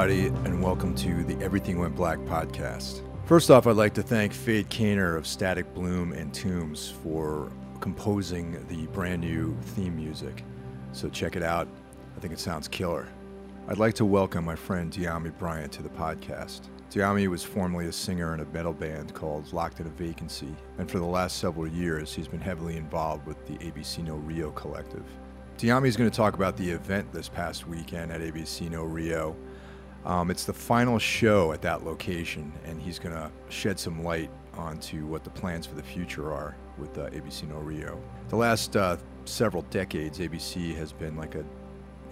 everybody, and welcome to the Everything Went Black podcast. First off, I'd like to thank Fade Kainer of Static Bloom and Tombs for composing the brand new theme music. So check it out. I think it sounds killer. I'd like to welcome my friend Dyami Bryant to the podcast. Dyami was formerly a singer in a metal band called Locked in a Vacancy, and for the last several years, he's been heavily involved with the ABC No Rio collective. Dyami is going to talk about the event this past weekend at ABC No Rio. Um, it's the final show at that location, and he's going to shed some light onto what the plans for the future are with uh, ABC No Rio. The last uh, several decades, ABC has been like a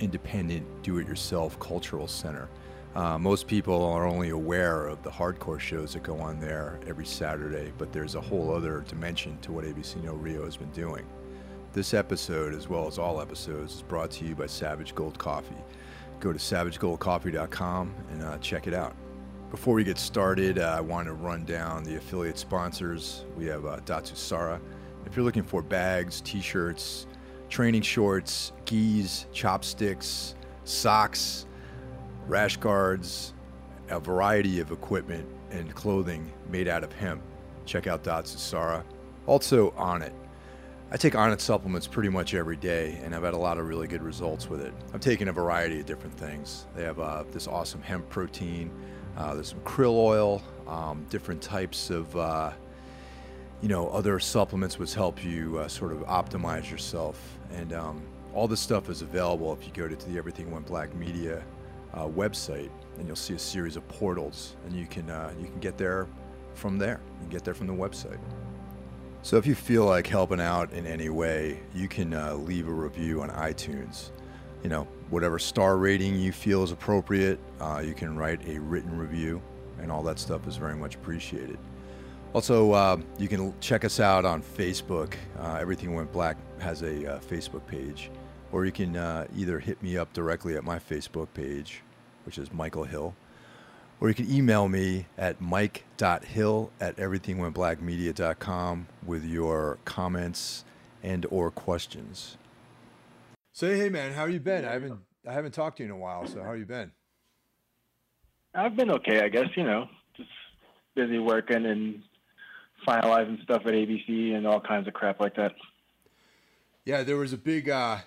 independent, do-it-yourself cultural center. Uh, most people are only aware of the hardcore shows that go on there every Saturday, but there's a whole other dimension to what ABC No Rio has been doing. This episode, as well as all episodes, is brought to you by Savage Gold Coffee. Go to savagegoldcoffee.com and uh, check it out. Before we get started, uh, I want to run down the affiliate sponsors. We have uh, Datsusara. If you're looking for bags, t-shirts, training shorts, gis, chopsticks, socks, rash guards, a variety of equipment and clothing made out of hemp, check out Datsusara. Also, Onnit. I take Onnit supplements pretty much every day, and I've had a lot of really good results with it. I've taken a variety of different things. They have uh, this awesome hemp protein. Uh, there's some krill oil, um, different types of, uh, you know, other supplements which help you uh, sort of optimize yourself. And um, all this stuff is available if you go to the Everything Went Black Media uh, website, and you'll see a series of portals, and you can uh, you can get there from there. You can get there from the website. So if you feel like helping out in any way, you can uh, leave a review on iTunes. You know, whatever star rating you feel is appropriate, uh, you can write a written review, and all that stuff is very much appreciated. Also, uh, you can check us out on Facebook. Uh, Everything Went Black has a uh, Facebook page, or you can uh, either hit me up directly at my Facebook page, which is Michael Hill, or you can email me at mike.hill at everythingwentblackmedia.com with your comments and or questions. Say hey man, how you been? I haven't I haven't talked to you in a while, so how you been? I've been okay, I guess, you know, just busy working and finalizing stuff at ABC and all kinds of crap like that. Yeah, there was a big uh,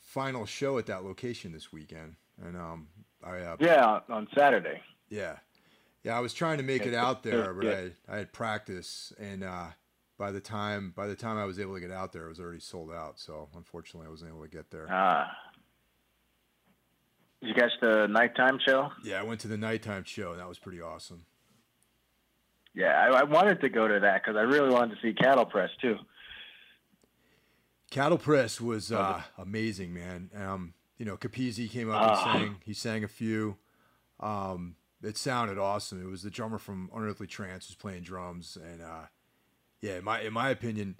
final show at that location this weekend, and um, I uh, yeah on Saturday. Yeah, yeah. I was trying to make it out there, but I I had practice, and uh, by the time by the time I was able to get out there, it was already sold out. So unfortunately, I wasn't able to get there. Ah. Did you catch the nighttime show? Yeah, I went to the nighttime show, and that was pretty awesome. Yeah, I, I wanted to go to that because I really wanted to see Cattle Press too. Cattle Press was uh, amazing, man. Um, you know, Capizzi came up and Ah. sang. He sang a few. Um, it sounded awesome. It was the drummer from Unearthly Trance who's playing drums, and uh, yeah, in my in my opinion,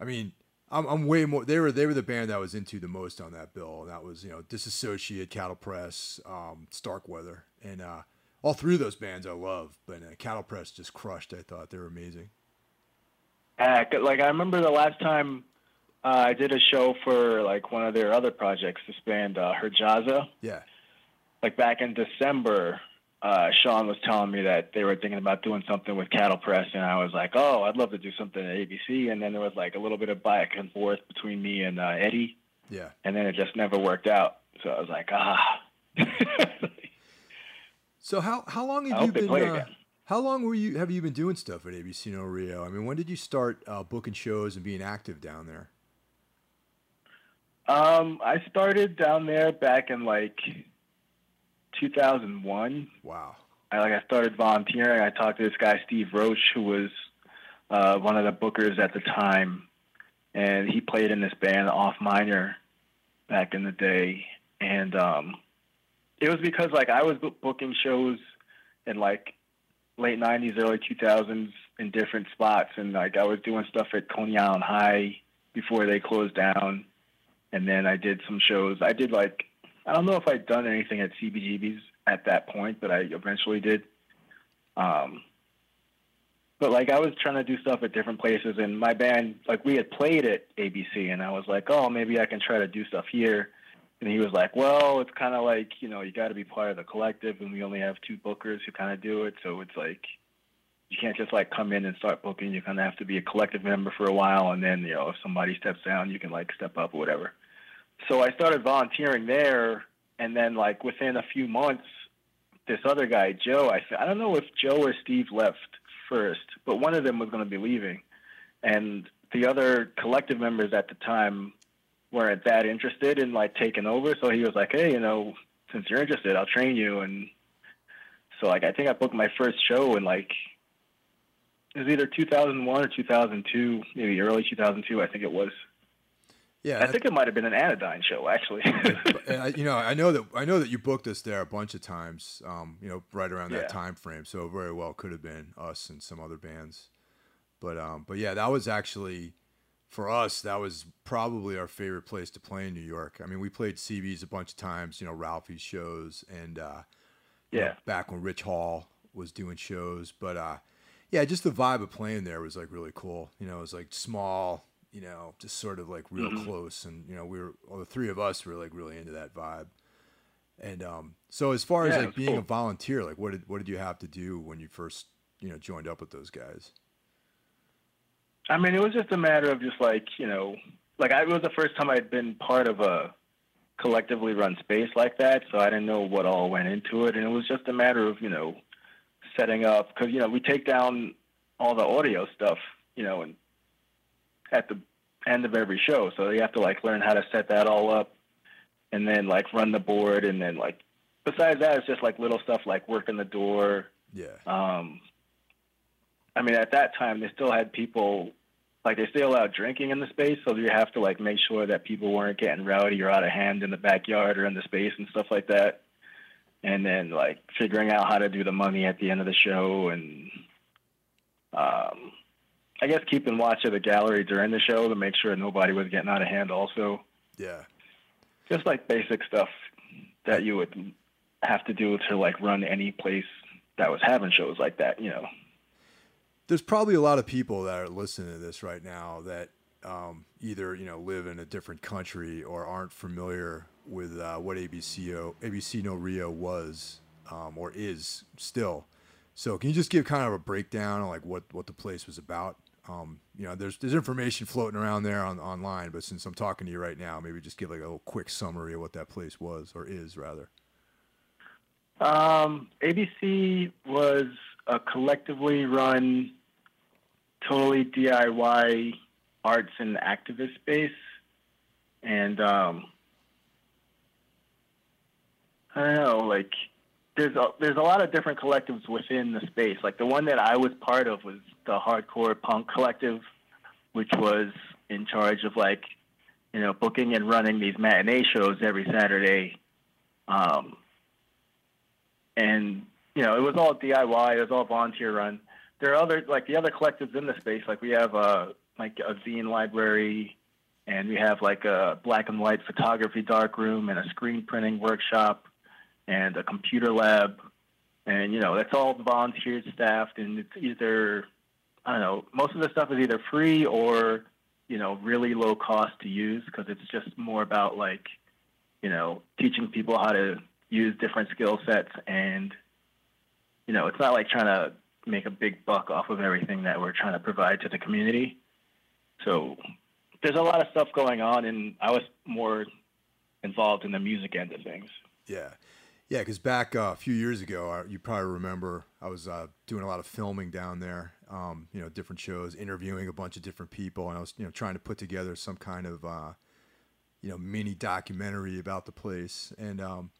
I mean, I'm, I'm way more. They were they were the band I was into the most on that bill, and that was you know Disassociate, Cattle Press, um, Starkweather, and uh, all three of those bands I love. But uh, Cattle Press just crushed. I thought they were amazing. Uh, like I remember the last time uh, I did a show for like one of their other projects, this band uh, Herjaza. Yeah, Like back in December, uh, Sean was telling me that they were thinking about doing something with Cattle Press, and I was like, "Oh, I'd love to do something at ABC." And then there was like a little bit of back and forth between me and uh, Eddie, yeah. and then it just never worked out. So I was like, "Ah." So how how long I have you hope they been? play Uh, again. how long were you have you been doing stuff at ABC No Rio? I mean, when did you start uh, booking shows and being active down there? Um, I started down there back in like 2001. Wow. I like I started volunteering. I talked to this guy Steve Roach, who was uh, one of the bookers at the time, and he played in this band Off Minor back in the day. And um, it was because like I was booking shows in like late '90s, early 2000s in different spots, and like I was doing stuff at Coney Island High before they closed down, and then I did some shows. I did like I don't know if I'd done anything at CBGB's at that point, but I eventually did. Um, but like I was trying to do stuff at different places, and my band, like we had played at ABC, and I was like, oh, maybe I can try to do stuff here. and he was like, "Well, it's kind of like you know you got to be part of the collective, and we only have two bookers who kind of do it, so it's like." You can't just like come in and start booking. You kind of have to be a collective member for a while, and then you know if somebody steps down, you can like step up or whatever. So I started volunteering there, and then like within a few months, this other guy, Joe, I said I don't know if Joe or Steve left first, but one of them was going to be leaving, and the other collective members at the time weren't that interested in like taking over. So he was like, "Hey, you know, since you're interested, I'll train you." And so like I think I booked my first show in like it was either 2001 or 2002, maybe early 2002. I think it was. Yeah, I think it might have been an Anodyne show actually. you know, I know that I know that you booked us there a bunch of times. Um, you know, right around that Yeah. time frame. So very well could have been us and some other bands. But um, but yeah, that was actually for us. That was probably our favorite place to play in New York. I mean, we played CB's a bunch of times. You know, Ralphie's shows and uh, you know, yeah, back when Rich Hall was doing shows. But uh, yeah, just the vibe of playing there was like really cool. You know, it was like small, you know, just sort of like real Mhm. close. And, you know, we were, well, the three of us were like really into that vibe. And um, so as far as Yeah, it like being a volunteer, like what did, what did you have to do when you first, you know, joined up with those guys? I mean, it was just a matter of just like you know, like I, it was the first time I'd been part of a collectively run space like that, so I didn't know what all went into it, and it was just a matter of you know setting up because you know we take down all the audio stuff, you know, and at the end of every show, so you have to like learn how to set that all up, and then like run the board, and then like besides that, it's just like little stuff like working the door, Yeah. um, I mean, at that time, they still had people like they still allowed drinking in the space, so you have to like make sure that people weren't getting rowdy or out of hand in the backyard or in the space and stuff like that. And then like figuring out how to do the money at the end of the show, and um, I guess keeping watch of the gallery during the show to make sure nobody was getting out of hand. Also, Yeah. just like basic stuff that you would have to do to like run any place that was having shows like that. You know. there's probably a lot of people that are listening to this right now that um, either you know live in a different country or aren't familiar with uh, what ABCO ABC No Rio was um, or is still. So can you just give kind of a breakdown on like what, what the place was about? Um, you know, there's there's information floating around there on online, but since I'm talking to you right now, maybe just give like a little quick summary of what that place was or is rather. Um, ABC was a collectively run, totally DIY arts and activist space, and um, I don't know, like there's a, there's a lot of different collectives within the space. Like the one that I was part of was the hardcore punk collective, which was in charge of like you know booking and running these matinee shows every Saturday. Um, and you know it was all DIY. It was all volunteer run. There are other like the other collectives in the space. Like we have a like a zine library, and we have like a black and white photography dark room and a screen printing workshop, and a computer lab, and you know that's all volunteer staffed, and it's either I don't know. Most of the stuff is either free or you know really low cost to use because it's just more about like you know teaching people how to use different skill sets and you know it's not like trying to make a big buck off of everything that we're trying to provide to the community so there's a lot of stuff going on and i was more involved in the music end of things Yeah, yeah. Because back uh, a few years ago, uh, you probably remember I was uh, doing a lot of filming down there. Um, you know, different shows, interviewing a bunch of different people, and I was you know trying to put together some kind of uh, you know mini documentary about the place. And um,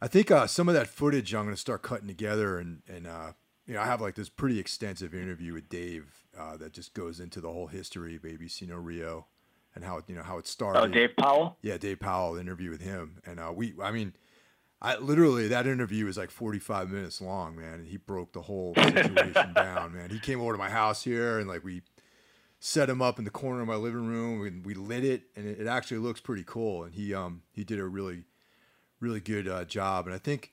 I think uh, some of that footage I'm going to start cutting together, and and uh, you know I have like this pretty extensive interview with Dave uh, that just goes into the whole history of ABC No Rio and how it you know how it started. oh dave powell Yeah, Dave Powell interview with him, and uh, we, I mean, I literally that interview was like 45 minutes long, man, and he broke the whole situation down, man. He came over to my house here, and like we set him up in the corner of my living room, and we lit it, and it, it actually looks pretty cool. And he, um, he did a really, really good uh, job, and I think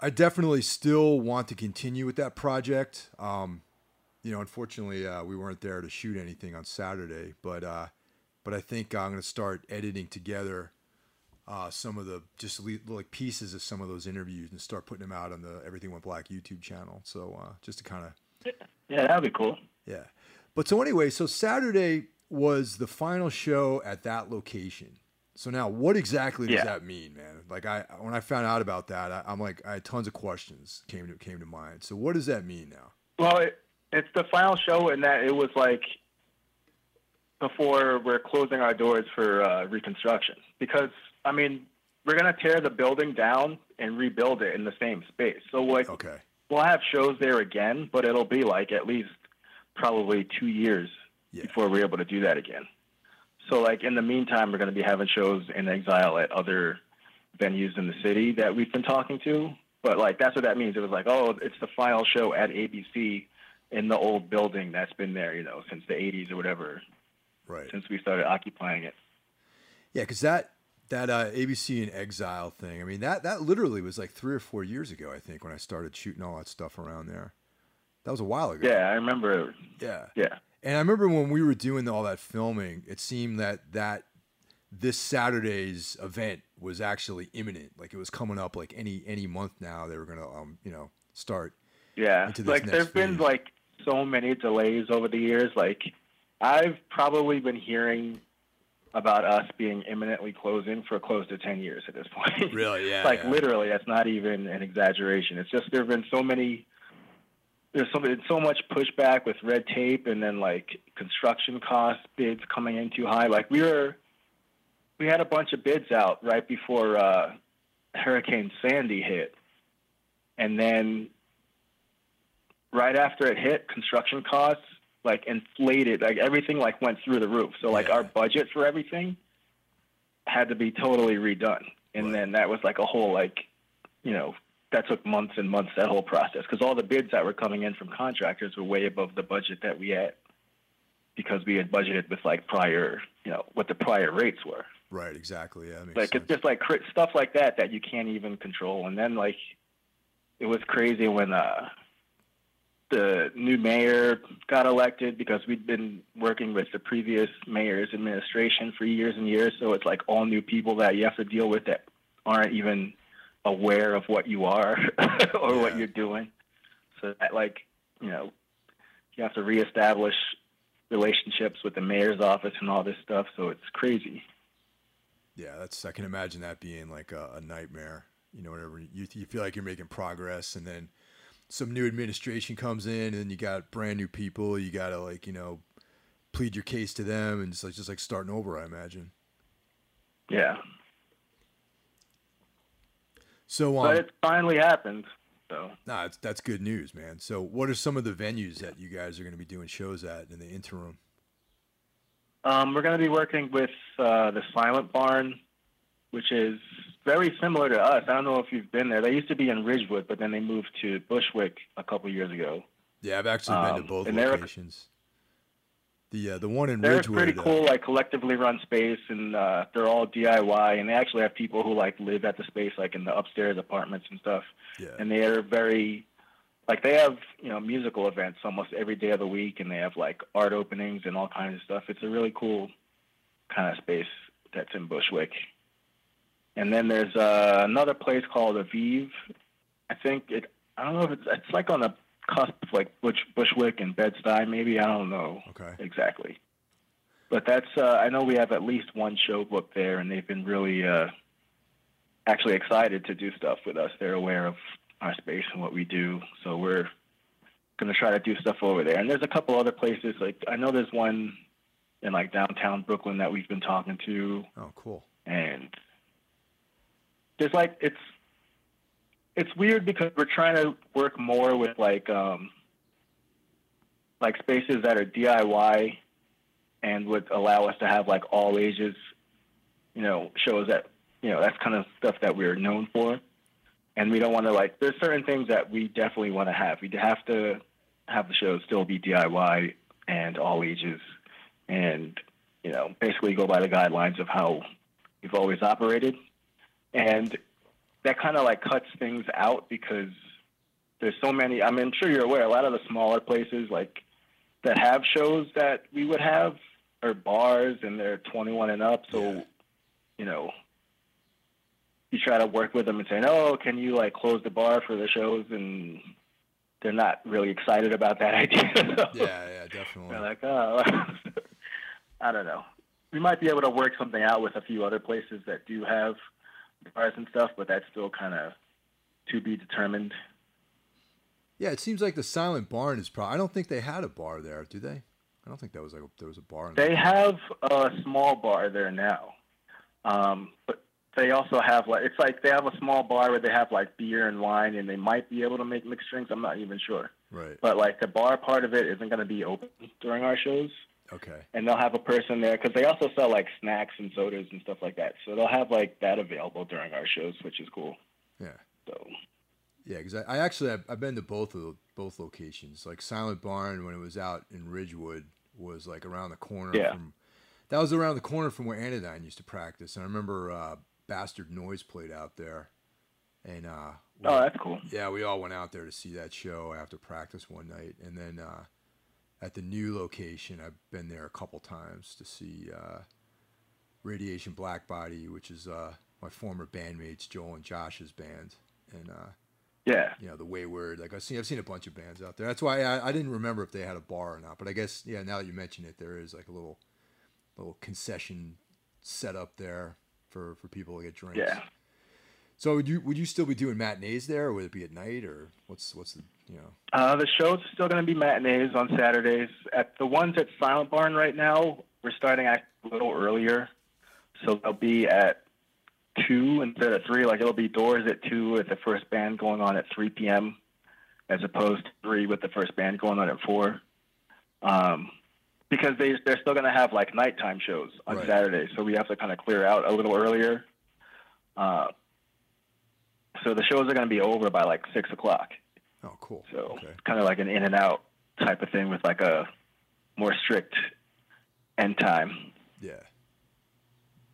I definitely still want to continue with that project. Um, you know, unfortunately, uh, we weren't there to shoot anything on Saturday, but uh, but I think I'm going to start editing together uh, some of the just le- like pieces of some of those interviews and start putting them out on the Everything Went Black YouTube channel. So uh, just to kind of yeah, that'd be cool. Yeah, but so anyway, so Saturday was the final show at that location. So now, what exactly does Yeah. that mean, man? Like I when I found out about that, I, I'm like I had tons of questions came to came to mind. So what does that mean now? Well, it, it's the final show in that it was like before we're closing our doors for uh, reconstruction. Because, I mean, we're going to tear the building down and rebuild it in the same space. So, like, Okay. we'll have shows there again, but it'll be like at least probably two years Yeah. before we're able to do that again. So, like, in the meantime, we're going to be having shows in exile at other venues in the city that we've been talking to. But, like, that's what that means. It was like, oh, it's the final show at ABC in the old building that's been there, you know, since the 80s or whatever, Right. since we started occupying it. Yeah, because that that uh, ABC in Exile thing. I mean, that that literally was like three or four years ago. I think when I started shooting all that stuff around there. That was a while ago. Yeah, I remember. Yeah. Yeah. And I remember when we were doing all that filming, it seemed that that this Saturday's event was actually imminent. Like it was coming up like any any month now. They were gonna um you know start. Yeah, like there's been like so many delays over the years. Like I've probably been hearing about us being imminently closing for close to ten years at this point. Really? Yeah. like yeah. literally, that's not even an exaggeration. It's just there've been so many. There's so so much pushback with red tape, and then like construction costs, bids coming in too high. Like we were, we had a bunch of bids out right before uh, Hurricane Sandy hit, and then right after it hit, construction costs like inflated. Like everything like went through the roof. So like Yeah. our budget for everything had to be totally redone. And Right. then that was like a whole like, you know, that took months and months that whole process because all the bids that were coming in from contractors were way above the budget that we had because we had budgeted with like prior, you know, what the prior rates were Right. Exactly. Yeah. Like sense. it's just like stuff like that that you can't even control. And then like it was crazy when uh, the new mayor got elected because we'd been working with the previous mayor's administration for years and years. So it's like all new people that you have to deal with that aren't even aware of what you are or what you're doing. So that like you know you have to reestablish relationships with the mayor's office and all this stuff. So it's crazy. Yeah, that's I can imagine that being like a, a nightmare. You know, whatever you you feel like you're making progress, and then some new administration comes in, and you got brand new people. You got to like you know plead your case to them, and it's like just like starting over. I imagine. Yeah. So but um, it finally happened. So nah, it's, that's good news, man. So what are some of the venues that you guys are going to be doing shows at in the interim? um, we're going to be working with uh, the Silent Barn, which is very similar to us. I don't know if you've been there. They used to be in Ridgewood, but then they moved to Bushwick a couple years ago. Yeah, I've actually been Um, to both locations. The uh, the one in Ridgewood. They're Ridgewood. pretty uh, cool, like collectively run space, and uh, they're all DIY. And they actually have people who like live at the space, like in the upstairs apartments and stuff. yeah, and they are very like they have you know musical events almost every day of the week and they have like art openings and all kinds of stuff it's a really cool kind of space that's in bushwick and then there's uh, another place called aviv i think it i don't know if it's it's like on the cusp of like Bush, bushwick and bed-stuy maybe i don't know okay. exactly. But that's uh, i know we have at least one show booked there and they've been really uh, actually excited to do stuff with us. They're aware of our space and what we do. So we're going to try to do stuff over there. And there's a couple other places like i know there's one in like downtown brooklyn that we've been talking to. Oh, cool. and there's like it's it's weird because we're trying to work more with like um like spaces that are DIY and would allow us to have like all ages you know shows that you know that's kind of stuff that we're known for and we don't want to like there's certain things that we definitely want to have we have to have the show still be DIY and all ages and you know basically go by the guidelines of how we've always operated. And that kind of like cuts things out because there's so many. I mean, I'm sure you're aware, a lot of the smaller places like that have shows that we would have are bars and they're 21 and up. So, Yeah. you know, you try to work with them and say, "Oh, can you like close the bar for the shows?" and they're not really excited about that idea. yeah, yeah, definitely. They're like, "Oh, I don't know." We might be able to work something out with a few other places that do have bars and stuff, but that's still kind of to be determined. Yeah, it seems like the Silent Barn is probably. I don't think they had a bar there, do they? I don't think that was like a, there was a bar. they have a small bar there now, um, but they also have like it's like they have a small bar where they have like beer and wine, and they might be able to make mixed drinks. I'm not even sure, Right. but like the bar part of it isn't going to be open during our shows, Okay. and they'll have a person there because they also sell like snacks and sodas and stuff like that. So they'll have like that available during our shows, which is cool. Yeah. So Yeah, because I, I actually I've, I've been to both of both locations. Like Silent Barn when it was out in Ridgewood was like around the corner Yeah. from. That was around the corner from where Anodyne used to practice, and I remember uh, Bastard Noise played out there, and uh, we- oh, that's cool. yeah, we all went out there to see that show after practice one night, and then uh, at the new location, I've been there a couple times to see uh, Radiation Blackbody, which is uh, my former bandmates Joel and Josh's band, and uh, Yeah. you know the Wayward. Like I've seen, I've seen a bunch of bands out there. That's why I, I didn't remember if they had a bar or not. But I guess yeah, now that you mention it, there is like a little little concession set up there for for people to get drinks. Yeah. So would you would you still be doing matinees there, or would it be at night, or what's what's the know? Uh, the show's still going to be matinees on Saturdays. At the ones at Silent Barn right now, we're starting a little earlier, so they'll be at two instead of three. Like it'll be doors at two with the first band going on at three p.m. as opposed to three with the first band going on at four. Um, because they they're still going to have like nighttime shows on Right. Saturdays, so we have to kind of clear out a little earlier. Uh, so the shows are going to be over by like six o'clock. Oh, cool. So okay. kind of like an in and out type of thing with like a more strict end time. Yeah.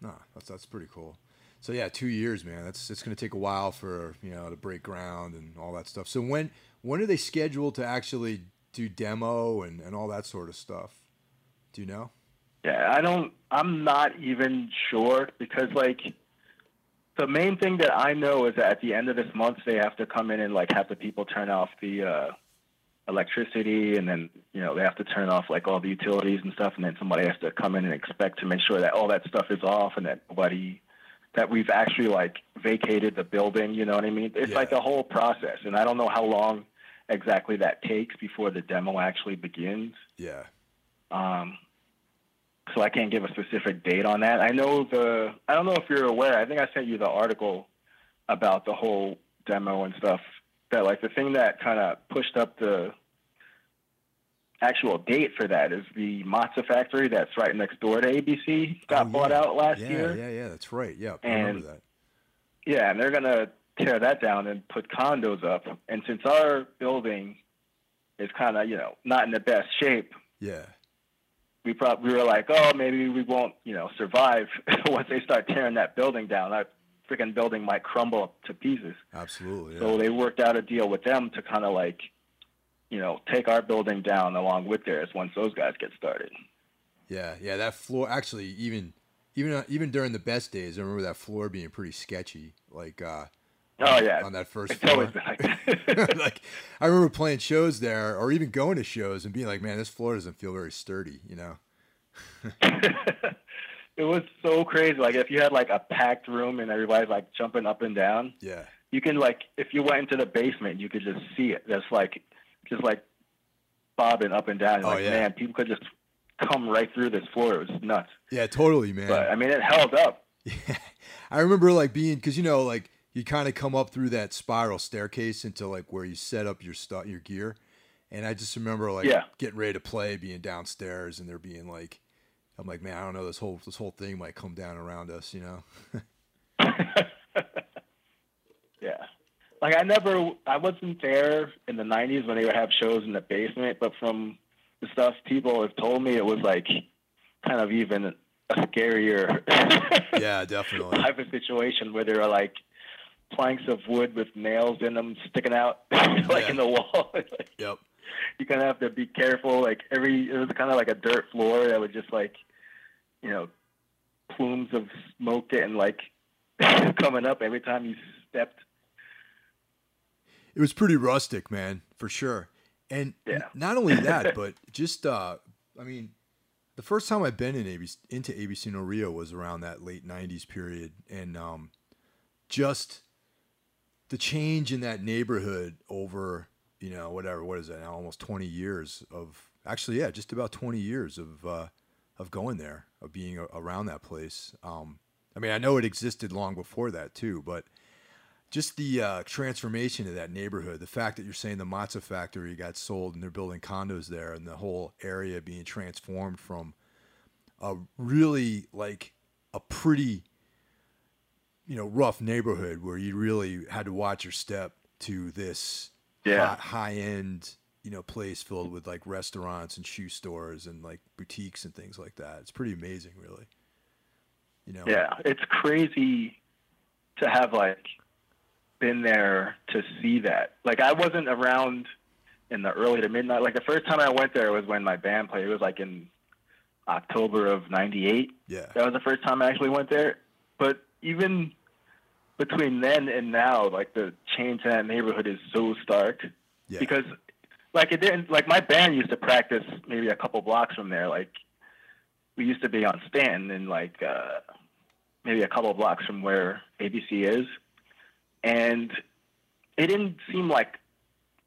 No, that's that's pretty cool. So yeah, two years, man. That's it's gonna take a while for you know to break ground and all that stuff. So when when are they scheduled to actually do demo and, and all that sort of stuff? Do you know? Yeah, I don't. I'm not even sure because like the main thing that I know is that at the end of this month they have to come in and like have the people turn off the uh, electricity and then you know they have to turn off like all the utilities and stuff and then somebody has to come in and inspect to make sure that all that stuff is off and that nobody that we've actually like vacated the building. You know what I mean? It's Yeah. like a whole process, and I don't know how long exactly that takes before the demo actually begins. Yeah. Um, so I can't give a specific date on that. I know the. I don't know if you're aware. I think I sent you the article about the whole demo and stuff. That like the thing that kind of pushed up the actual date for that is the matzo factory that's right next door to ABC got Oh, bought out last yeah, year. Yeah, yeah, that's right. Yeah, I remember that. Yeah, and they're gonna tear that down and put condos up. And since our building is kind of you know not in the best shape, Yeah. We probably we were like, oh, maybe we won't, you know, survive once they start tearing that building down. That freaking building might crumble to pieces. Absolutely. Yeah. So they worked out a deal with them to kind of like, you know, take our building down along with theirs once those guys get started. Yeah, yeah, that floor actually even even uh, even during the best days, I remember that floor being pretty sketchy. Like uh Oh yeah, on that first it's floor. always been like that. like I remember playing shows there or even going to shows and being like, "Man, this floor doesn't feel very sturdy," you know. it was so crazy. Like if you had like a packed room and everybody's like jumping up and down, Yeah. you can like if you went into the basement, you could just see it. That's like just like bobbing up and down. Oh, like yeah. man, people could just come right through this floor. It was nuts. Yeah, totally, man. But I mean, it held up. Yeah. I remember like being cuz you know like you kind of come up through that spiral staircase into like where you set up your stuff your gear. And I just remember like Yeah. getting ready to play being downstairs and there being like I'm like, "Man, I don't know this whole this whole thing might come down around us, you know." yeah. Like I never, I wasn't there in the '90s when they would have shows in the basement, but from the stuff people have told me, it was like kind of even a scarier yeah, definitely. type of situation where there are like planks of wood with nails in them sticking out like Yeah. in the wall. like, Yep. you kind of have to be careful. Like every, it was kind of like a dirt floor that would just like, you know, plumes of smoke and like coming up every time you stepped. It was pretty rustic, man, for sure. And yeah. not only that, but just uh, I mean, the first time I've been in ABC, into ABC No Rio was around that late '90s period, and um, just the change in that neighborhood over you know whatever what is that now almost 20 years of actually yeah just about 20 years of uh, of going there of being a, around that place. Um, I mean I know it existed long before that too, but just the uh, transformation of that neighborhood, the fact that you're saying the matzah factory got sold and they're building condos there, and the whole area being transformed from a really like a pretty, you know, rough neighborhood where you really had to watch your step to this Yeah. high end, you know, place filled with like restaurants and shoe stores and like boutiques and things like that. It's pretty amazing, really. You know. Yeah, it's crazy to have like been there to see that. Like I wasn't around in the early to midnight. Like the first time I went there was when my band played. It was like in October of '98. Yeah. That was the first time I actually went there. But even between then and now, like the change in that neighborhood is so stark. Yeah. Because like it didn't like my band used to practice maybe a couple blocks from there. Like we used to be on Stanton and like uh maybe a couple blocks from where ABC is. And it didn't seem like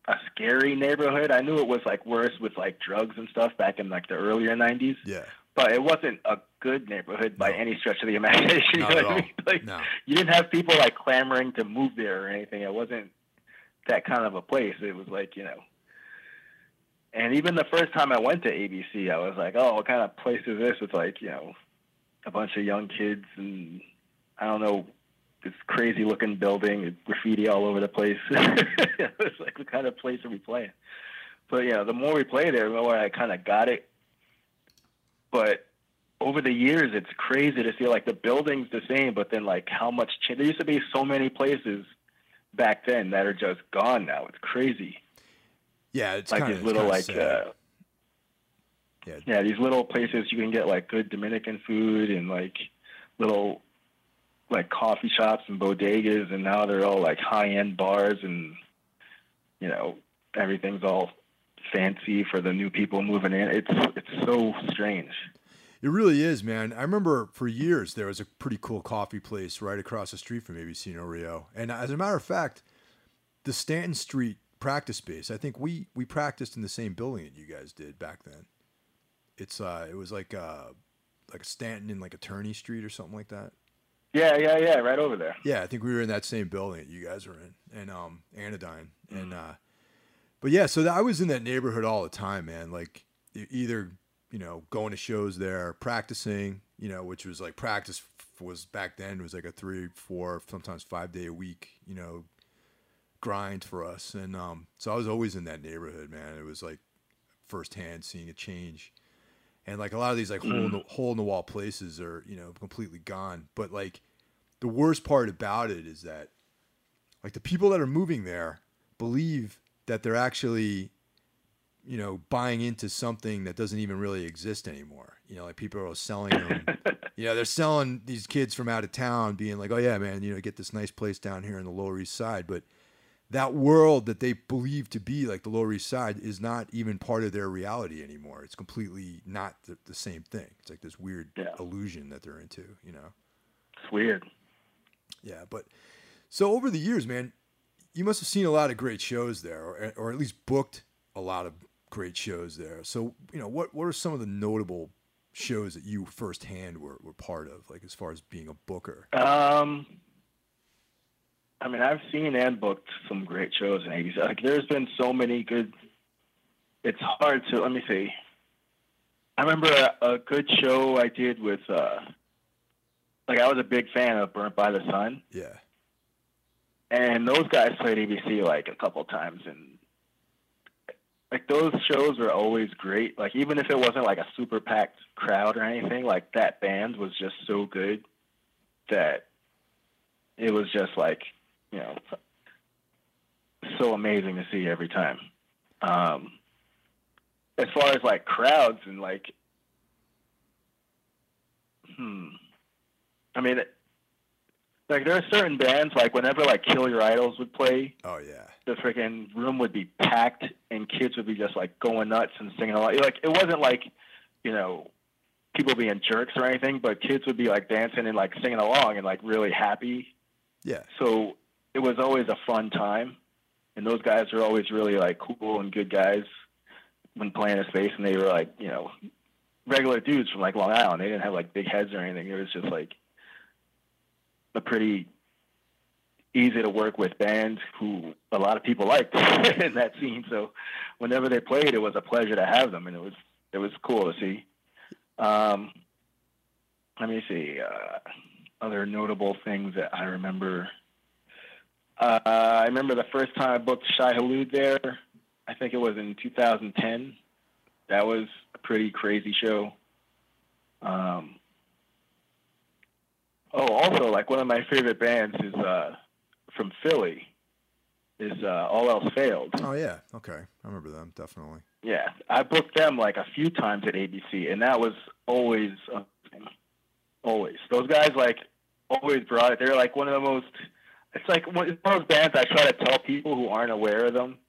a scary neighborhood. I knew it was like worse with like drugs and stuff back in like the earlier nineties. yeah. But it wasn't a good neighborhood by No. any stretch of the imagination. Not you know I mean? Like No. you didn't have people like clamoring to move there or anything. It wasn't that kind of a place. It was like, you know. And even the first time I went to ABC, I was like, oh, what kind of place is this? It's like, you know, a bunch of young kids and I don't know, this crazy looking building, graffiti all over the place. it's like, what kind of place are we playing? But, you know, the more we play there, the more I kind of got it. But over the years, it's crazy to see like the building's the same, but then like how much change. There used to be so many places back then that are just gone now. It's crazy. Yeah, it's like kind these little like uh, yeah, yeah, these little places you can get like good Dominican food and like little like coffee shops and bodegas, and now they're all like high end bars, and you know everything's all fancy for the new people moving in. It's it's so strange. It really is, man. I remember for years there was a pretty cool coffee place right across the street from ABC No Rio. And as a matter of fact, the Stanton Street practice space, I think we we practiced in the same building that you guys did back then. It's uh it was like uh like a Stanton in like Attorney Street or something like that. Yeah, yeah, yeah, right over there. Yeah, I think we were in that same building that you guys were in, and um, Anodyne, and uh, but yeah, so that, I was in that neighborhood all the time, man. Like either you know going to shows there, practicing, you know, which was like practice was back then was like a three, four, sometimes five day a week, you know, grind for us, and um, so I was always in that neighborhood, man. It was like firsthand seeing a change. And like a lot of these like hole in the hole in the wall places are, you know, completely gone. But like the worst part about it is that like the people that are moving there believe that they're actually you know buying into something that doesn't even really exist anymore. You know like people are selling them. You know they're selling these kids from out of town being like oh yeah man you know get this nice place down here in the lower east side. But that world that they believe to be like the lower east side is not even part of their reality anymore. It's completely not the, the same thing. It's like this weird Yeah. illusion that they're into you know? It's weird. yeah, but so over the years, man, you must have seen a lot of great shows there, or, or at least booked a lot of great shows there. So you know, what what are some of the notable shows that you firsthand were, were part of, like as far as being a booker? Um, I mean, I've seen and booked some great shows in '80s. Like, there's been so many good. It's hard to let me see. I remember a, a good show I did with. uh Like, I was a big fan of Burnt by the Sun, Yeah, and those guys played ABC like a couple times, and like those shows were always great. Like, even if it wasn't like a super packed crowd or anything, like that band was just so good that it was just like you know so amazing to see every time um as far as like crowds and like hmm i mean Like there are certain bands like whenever like Kill Your Idols would play, Oh yeah. the freaking room would be packed and kids would be just like going nuts and singing along. Like it wasn't like, you know, people being jerks or anything, but kids would be like dancing and like singing along and like really happy. Yeah. So it was always a fun time. And those guys were always really like cool and good guys when playing a space and they were like, you know, regular dudes from like Long Island. They didn't have like big heads or anything. It was just like a pretty easy to work with band who a lot of people liked in that scene. So whenever they played, it was a pleasure to have them, and it was it was cool to see. Um, let me see uh, other notable things that I remember. Uh, I remember the first time I booked Shai Hulud there. I think it was in 2010. That was a pretty crazy show. Um, oh, also, like one of my favorite bands is uh, from Philly. Is uh, All Else Failed. Oh yeah. Okay. I remember them definitely. Yeah, I booked them like a few times at ABC, and that was always amazing. always. Those guys like always brought it. They're like one of the most. It's like one of those bands I try to tell people who aren't aware of them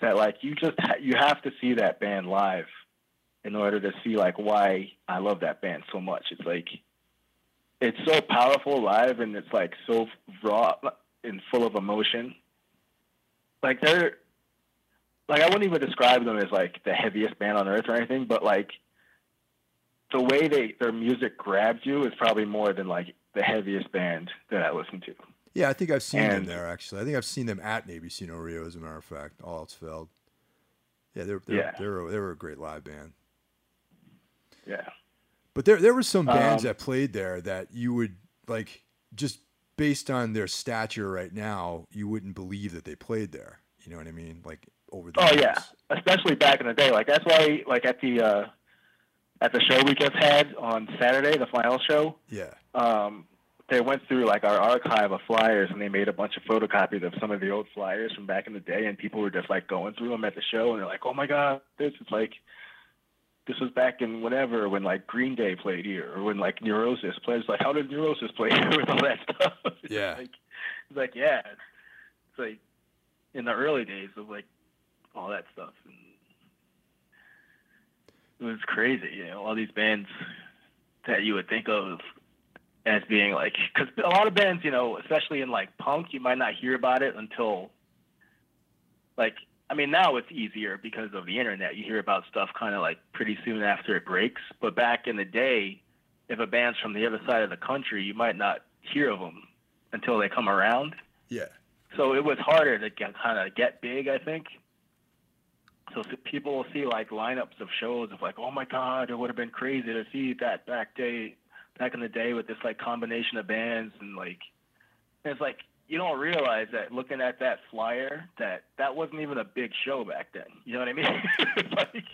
that like you just ha- you have to see that band live in order to see like why I love that band so much. It's like it's so powerful live, and it's like so raw and full of emotion. Like they're like I wouldn't even describe them as like the heaviest band on earth or anything, but like the way they their music grabs you is probably more than like the heaviest band that I listen to. Yeah, I think I've seen them there actually. I think I've seen them at ABC Rio, as a matter of fact. All else failed. Yeah, they're they're Yeah. they were they were a great live band. Yeah. But there there were some bands Um, that played there that you would like just based on their stature right now, you wouldn't believe that they played there. You know what I mean? Like over the Oh years. yeah, especially back in the day. Like that's why, like at the uh, at the show we just had on Saturday, the final show, Yeah. um, they went through like our archive of flyers and they made a bunch of photocopies of some of the old flyers from back in the day, and people were just like going through them at the show, and they're like, "Oh my god, this is like." This was back in whenever when like Green Day played here, or when like Neurosis played. It's like, how did Neurosis play here with all that stuff? It's Yeah. like, it's like yeah, it's like in the early days of like all that stuff. And it was crazy, you know, all these bands that you would think of as being like, because a lot of bands, you know, especially in like punk, you might not hear about it until like, I mean, now it's easier because of the internet. You hear about stuff kind of like pretty soon after it breaks. But back in the day, if a band's from the other side of the country, you might not hear of them until they come around. Yeah. So it was harder to get kind of get big, I think. So people will see like lineups of shows of like, oh my god, it would have been crazy to see that back day, back in the day with this like combination of bands and like, and it's like you don't realize that looking at that flyer that that wasn't even a big show back then. You know what I mean? it's like,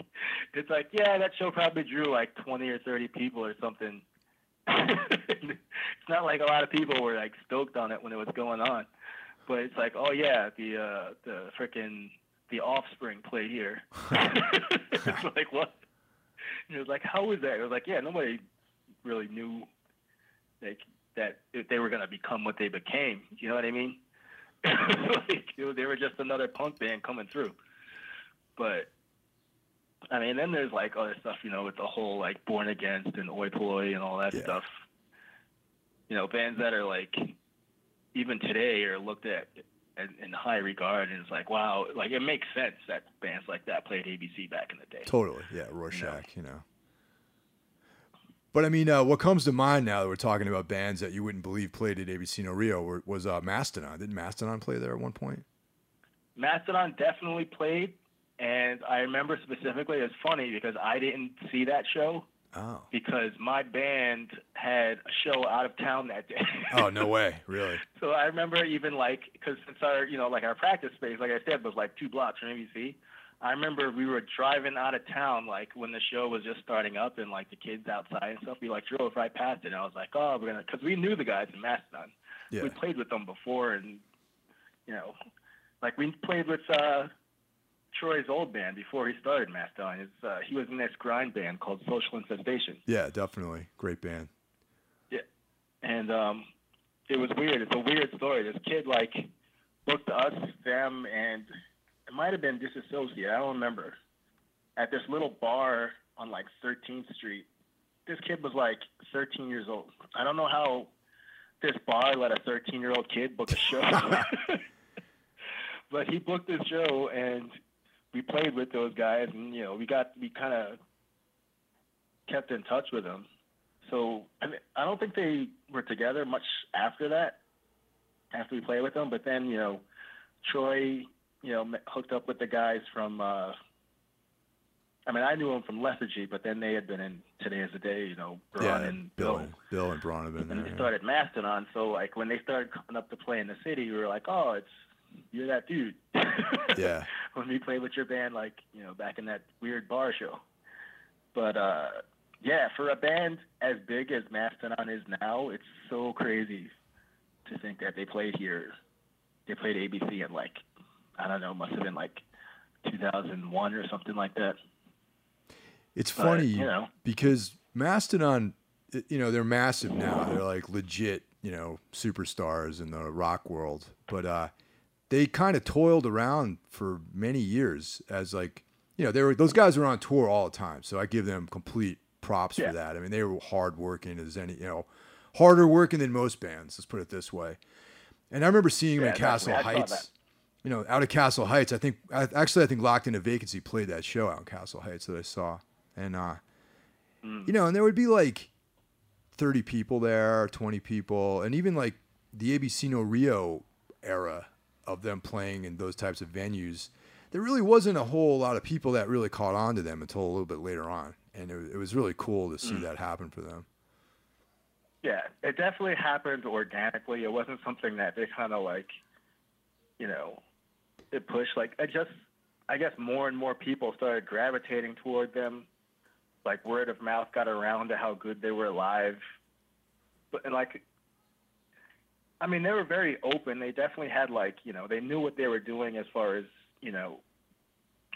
it's like yeah, that show probably drew like twenty or thirty people or something. it's not like a lot of people were like stoked on it when it was going on but it's like, oh yeah, the uh, the freaking the Offspring played here. it's like what? And it was like, how was that? It was like, yeah, nobody really knew like that if they were gonna become what they became. You know what I mean? like it was- they were just another punk band coming through. But I mean, then there's like other stuff, you know, with the whole like Born Against and Oi Polloi and all that Yeah. stuff. You know, bands that are like even today are looked at in, in high regard, and it's like, wow, like it makes sense that bands like that played ABC back in the day. Totally. Yeah, Rorschach, you know. But I mean, uh, what comes to mind now that we're talking about bands that you wouldn't believe played at ABC No Rio were, was uh, Mastodon. Didn't Mastodon play there at one point? Mastodon definitely played, and I remember specifically. It's funny because I didn't see that show Oh. because my band had a show out of town that day. Oh, no way. Really? So I remember even like because since our you know like our practice space, like I said, was like two blocks from ABC. I remember we were driving out of town like when the show was just starting up and like the kids outside and stuff. We like drove right past it. And I was like, oh, we're gonna because we knew the guys in Mastodon. Yeah. We played with them before, and you know, like we played with uh, Troy's old band before he started Mastodon. It's, uh, he was in this grind band called Social Infestation. Yeah, definitely. Great band. Yeah, and um, it was weird. It's a weird story. This kid like booked us, them, and it might have been disassociate. I don't remember. At this little bar on like 13th Street. This kid was like 13 years old. I don't know how this bar let a 13 year old kid book a show. but he booked this show and we played with those guys and you know we got we kind of kept in touch with them. So I, mean, I don't think they were together much after that. After we played with them, but then you know, Troy, you know, hooked up with the guys from. Uh, I mean, I knew them from Lethargy, but then they had been in Today Is the Day, you know, Brann yeah, and Bill. Bill. And, Bill and Brann have been and there. they started Mastodon. So like when they started coming up to play in the city, we were like, oh, it's you're that dude. Yeah. when we played with your band, like you know, back in that weird bar show. But uh, yeah, for a band as big as Mastodon is now, it's so crazy to think that they played here. They played ABC in like I don't know, must have been like 2001 or something like that. It's But, funny you know. because Mastodon, you know, they're massive now. They're like legit, you know, superstars in the rock world. But uh, they kind of toiled around for many years as like, you know, they were those guys were on tour all the time. So I give them complete props Yeah. for that. I mean, they were hard working as any, you know, harder working than most bands. Let's put it this way. And I remember seeing them Yeah, in Castle Heights. You know, out of Castle Heights. I think I, actually I think Locked in a Vacancy played that show out in Castle Heights that I saw, and uh, Mm. you know, and there would be like thirty people there, twenty people, and even like the ABC No Rio era of them playing in those types of venues. There really wasn't a whole lot of people that really caught on to them until a little bit later on, and it, was- it was really cool to see Mm. that happen for them. Yeah, it definitely happened organically. It wasn't something that they kind of like, you know, it pushed. Like, I just, I guess more and more people started gravitating toward them. Like, word of mouth got around to how good they were live. But, and like, I mean, they were very open. They definitely had, like, you know, they knew what they were doing as far as, you know,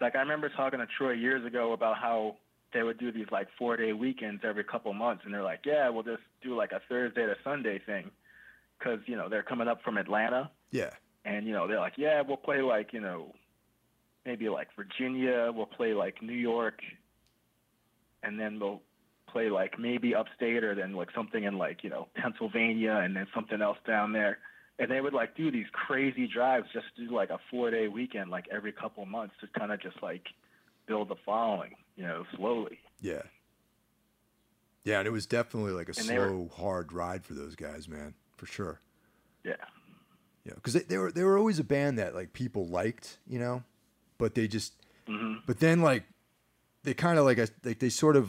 like, I remember talking to Troy years ago about how they would do these like four day weekends every couple months, and they're like, yeah, we'll just do like a Thursday to Sunday thing, because you know they're coming up from Atlanta, Yeah, and you know they're like, yeah, we'll play like you know maybe like Virginia, we'll play like New York, and then we'll play like maybe upstate or then like something in like you know Pennsylvania, and then something else down there. And they would like do these crazy drives just to do like a four day weekend like every couple months to kind of just like build the following, you know, slowly. yeah, yeah, and it was definitely like a And they were- slow, hard ride for those guys, man, for sure. Yeah. Yeah, because they, they were they were always a band that like people liked, you know, but they just hmm but then like they kind of like a, like they sort of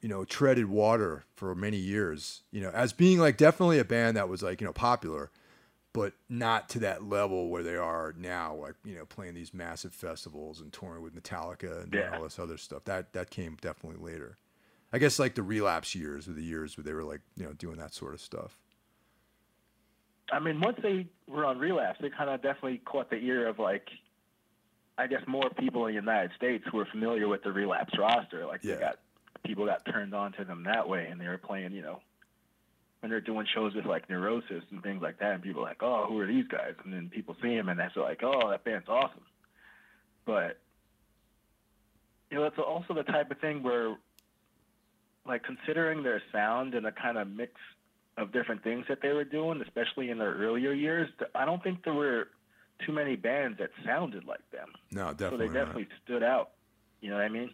you know treaded water for many years, you know, as being like definitely a band that was like you know popular, but not to that level where they are now, like you know playing these massive festivals and touring with Metallica and Yeah. all this other stuff. That that came definitely later. I guess like the relapse years were the years where they were like you know doing that sort of stuff. I mean, once they were on relapse, they kind of definitely caught the ear of like, I guess more people in the United States who were familiar with the relapse roster. Like Yeah. they got people got turned on to them that way, and they were playing, you know, when they're doing shows with like Neurosis and things like that, and people are like, oh, who are these guys? And then people see them, and that's like, oh, that band's awesome. But you know, it's also the type of thing where, like, considering their sound and the kind of mix of different things that they were doing, especially in their earlier years, I don't think there were too many bands that sounded like them. No, definitely. so definitely. they not. definitely stood out. You know what I mean?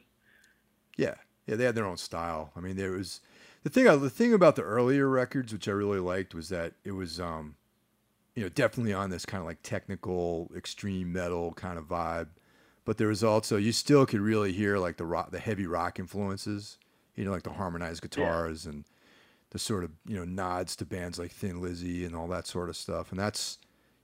Yeah, yeah, they had their own style. I mean, there was the thing. The thing about the earlier records, which I really liked, was that it was, um, you know, definitely on this kind of like technical, extreme metal kind of vibe. But there was also you still could really hear like the rock, the heavy rock influences. You know, like the harmonized guitars and the sort of you know nods to bands like Thin Lizzy and all that sort of stuff. And that's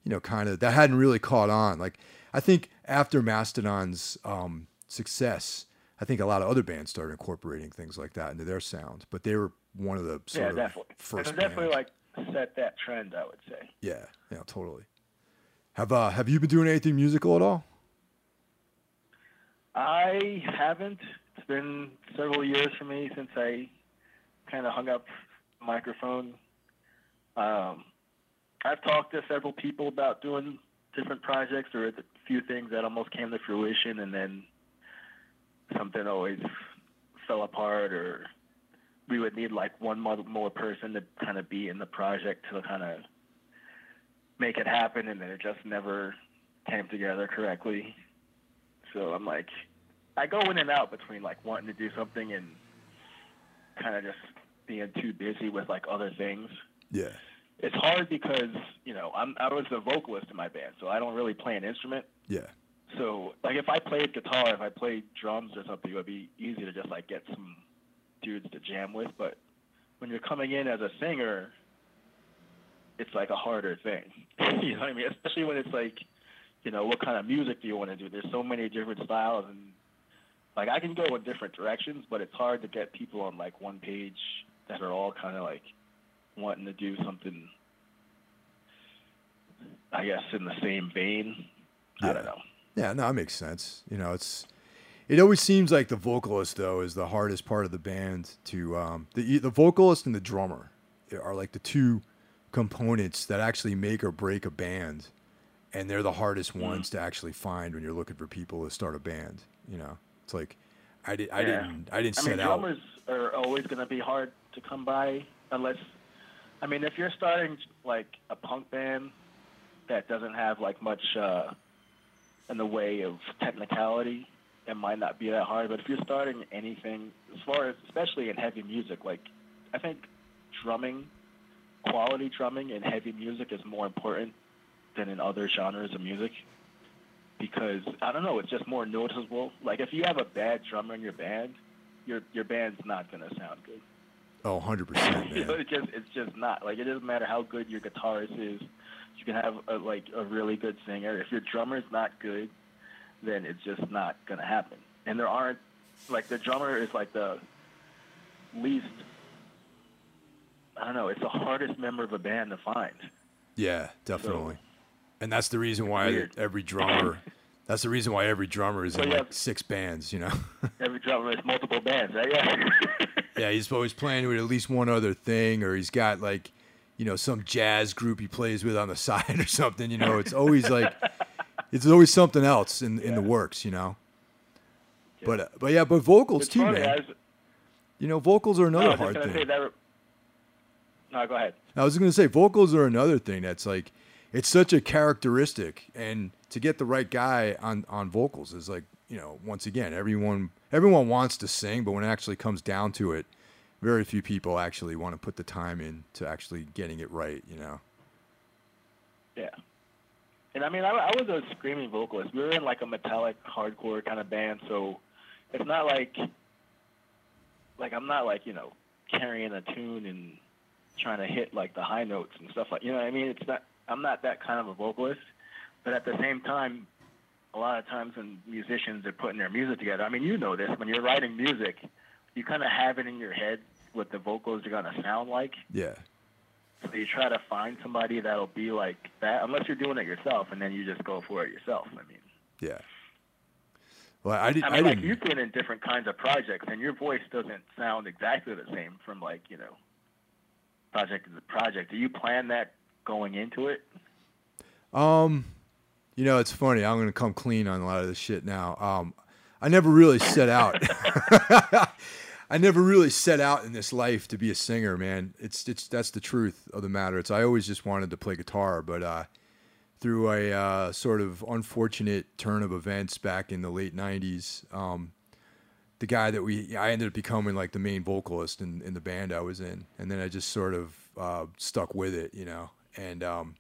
you know kind of that hadn't really caught on. Like I think after Mastodon's um, success, I think a lot of other bands started incorporating things like that into their sound. But they were one of the sort yeah, of definitely. first and it definitely like set that trend, I would say. yeah, yeah, totally. Have uh, have you been doing anything musical at all? I haven't. It's been several years for me since I kind of hung up microphone. Um, I've talked to several people about doing different projects or a few things that almost came to fruition and then something always fell apart or we would need like one more, more person to kind of be in the project to kind of make it happen and then it just never came together correctly. So I'm like, I go in and out between like wanting to do something and kind of just being too busy with like other things. Yeah. It's hard because you know I'm I was the vocalist in my band, so I don't really play an instrument. Yeah. So like if I played guitar, if I played drums or something, it would be easy to just like get some dudes to jam with. But when you're coming in as a singer, it's like a harder thing. you know what I mean? Especially when it's like, you know, what kind of music do you want to do? There's so many different styles and like I can go in different directions, but it's hard to get people on like one page that are all kind of like wanting to do something. I guess in the same vein. Yeah. I don't know. Yeah, no, that makes sense. You know, it's it always seems like the vocalist though is the hardest part of the band to um the the vocalist and the drummer are like the two components that actually make or break a band and they're the hardest ones to actually find when you're looking for people to start a band, you know. It's like I did I Yeah. didn't I didn't I set mean, out drummers are always going to be hard to come by unless, I mean, if you're starting like a punk band that doesn't have like much uh, in the way of technicality, it might not be that hard. But if you're starting anything, as far as especially in heavy music, like I think drumming, quality drumming in heavy music is more important than in other genres of music because I don't know, it's just more noticeable. Like if you have a bad drummer in your band, your your band's not gonna sound good. Oh, 100%, You know, man. it just it's just not. Like it doesn't matter how good your guitarist is. You can have a, like a really good singer. If your drummer's not good, then it's just not gonna happen. And there aren't like the drummer is like the least. I don't know. It's the hardest member of a band to find. Yeah, definitely. And that's the reason why every drummer that's the reason why every drummer is in you like six bands, you know. Every drummer has multiple bands, right? Yeah. Yeah, he's always playing with at least one other thing, or he's got like, you know, some jazz group he plays with on the side or something. You know, it's always like, it's always something else in in the works. You know. But uh, but yeah, but vocals It's too, funny, man. Was- You know, vocals are another just hard thing. that. No, go ahead. I was going to say vocals are another thing that's like it's such a characteristic and to get the right guy on on vocals is like, you know, once again, everyone everyone wants to sing, but when it actually comes down to it, very few people actually want to put the time in to actually getting it right, you know. Yeah. And I mean, I, I was a screaming vocalist. We were in like a metallic hardcore kind of band, so it's not like, like I'm not like you know carrying a tune and trying to hit like the high notes and stuff like you know what I mean. It's not. I'm not that kind of a vocalist, but at the same time, a lot of times when musicians are putting their music together, I mean, you know this when you're writing music, you kind of have it in your head what the vocals are gonna sound like. Yeah. So you try to find somebody that'll be like that, unless you're doing it yourself, and then you just go for it yourself. I mean, Yeah. Well, I did I I, mean, like didn't you've been in different kinds of projects, and your voice doesn't sound exactly the same from like you know, project to project. Do you plan that going into it? Um, you know, it's funny. I'm going to come clean on a lot of this shit now. Um, I never really set out. I never really set out in this life to be a singer, man. It's it's that's the truth of the matter. It's I always just wanted to play guitar, but uh, through a uh, sort of unfortunate turn of events back in the late '90s, um, the guy that we I ended up becoming like the main vocalist in, in the band I was in, and then I just sort of uh, stuck with it, you know, and um,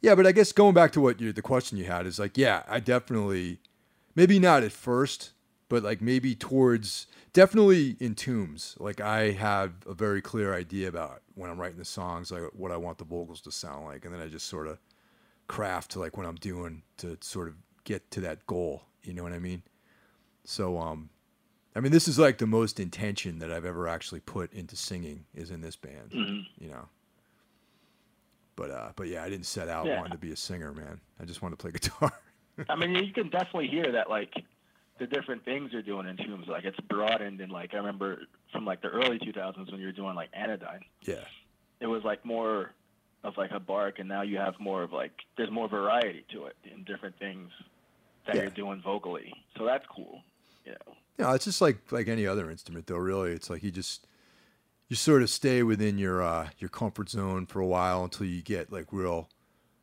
yeah, but I guess going back to what you, the question you had is like, yeah, I definitely, maybe not at first, but like maybe towards, definitely in Tombs. Like I have a very clear idea about when I'm writing the songs, like what I want the vocals to sound like, and then I just sort of craft to like what I'm doing to sort of get to that goal. You know what I mean? So, um, I mean, this is like the most intention that I've ever actually put into singing is in this band. You know. But uh, but yeah, I didn't set out Yeah. wanting to be a singer, man. I just wanted to play guitar. I mean, you can definitely hear that like the different things you're doing in Tombs, Like it's broadened, and like I remember from like the early 2000s when you were doing like Anodyne. yeah, it was like more of like a bark, and now you have more of like there's more variety to it in different things that Yeah. you're doing vocally. So that's cool. You know. Know, it's just like like any other instrument, though. Really, it's like you just you sort of stay within your uh, your comfort zone for a while until you get like real.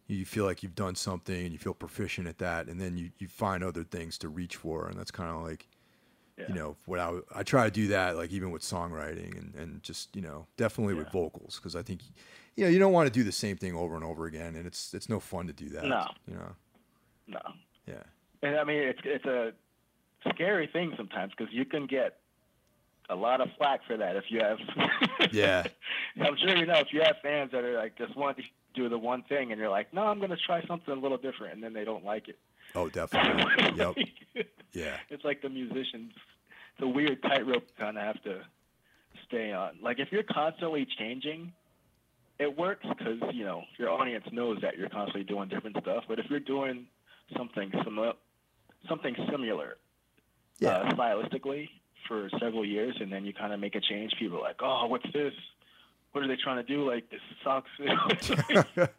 You feel like you've done something and you feel proficient at that, and then you, you find other things to reach for, and that's kind of like Yeah. you know what I I try to do that like even with songwriting and and just you know definitely with vocals because I think you know you don't want to do the same thing over and over again, and it's it's no fun to do that. No. you know, No. yeah, And I mean, it's it's a scary thing sometimes because you can get a lot of flack for that if you have. Yeah. I'm sure you know if you have fans that are like just want to do the one thing and you're like, no, I'm going to try something a little different, and then they don't like it. oh definitely, yep, yeah. It's like the musicians. It's a weird tightrope you kind of have to stay on. Like if you're constantly changing, it works because you know your audience knows that you're constantly doing different stuff. But if you're doing something similar, something similar, Yeah. uh, stylistically for several years, and then you kind of make a change, people are like, "Oh, what's this? What are they trying to do? Like this sucks."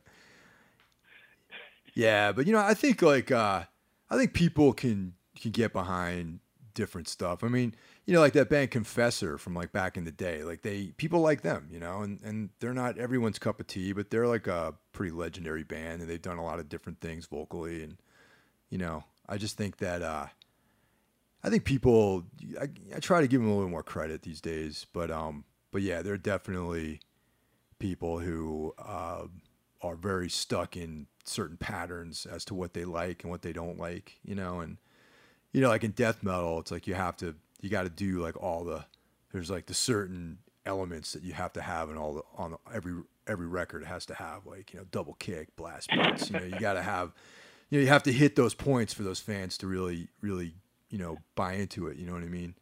yeah, but you know, I think like uh I think people can can get behind different stuff. I mean, you know, like that band Confessor from like back in the day. Like they people like them, you know, and and they're not everyone's cup of tea, but they're like a pretty legendary band and they've done a lot of different things vocally and you know, I just think that uh I think people I, I try to give them a little more credit these days, but um but yeah, they're definitely people who uh, are very stuck in certain patterns as to what they like and what they don't like, you know, and you know, like in death metal, it's like you have to you got to do like all the there's like the certain elements that you have to have in all the on the, every every record has to have like you know double kick, blast beats, you know, you got to have you know you have to hit those points for those fans to really really you know buy into it, you know what I mean?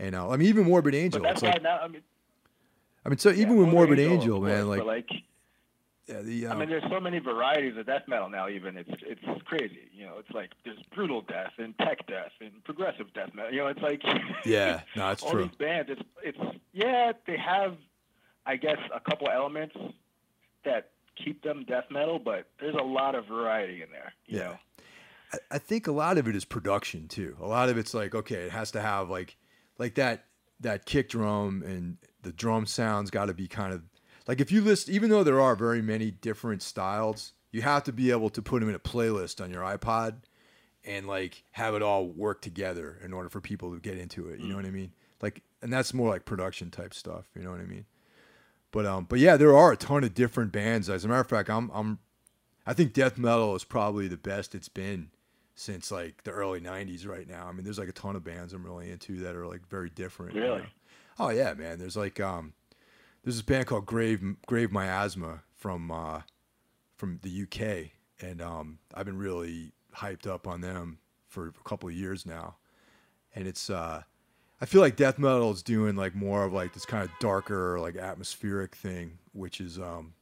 And uh, I mean even Morbid Angel, but that's it's why like now. I mean, I mean so even yeah, with Morbid Angel, course, man, like, like yeah, the I um, mean, there's so many varieties of death metal now. Even it's it's crazy. You know, it's like there's brutal death and tech death and progressive death metal. You know, it's like Yeah, no, it's all true. these bands. It's it's yeah, they have, I guess, a couple elements that keep them death metal, but there's a lot of variety in there. You Yeah. know? I, I think a lot of it is production too. A lot of it's like okay, it has to have like like that that kick drum and the drum sounds got to be kind of like if you list even though there are very many different styles, you have to be able to put them in a playlist on your iPod and like have it all work together in order for people to get into it. You know what I mean? Like and that's more like production type stuff, you know what I mean? But um but yeah, there are a ton of different bands. As a matter of fact, I'm I'm I think death metal is probably the best it's been since like the early '90s. Right now, I mean, there's like a ton of bands I'm really into that are like very different. you Really? know? Oh yeah, man. There's like um, there's this band called Grave Grave Miasma from uh, from the UK, and um, I've been really hyped up on them for a couple of years now, and it's uh, I feel like death metal is doing like more of like this kind of darker, like atmospheric thing, which is um,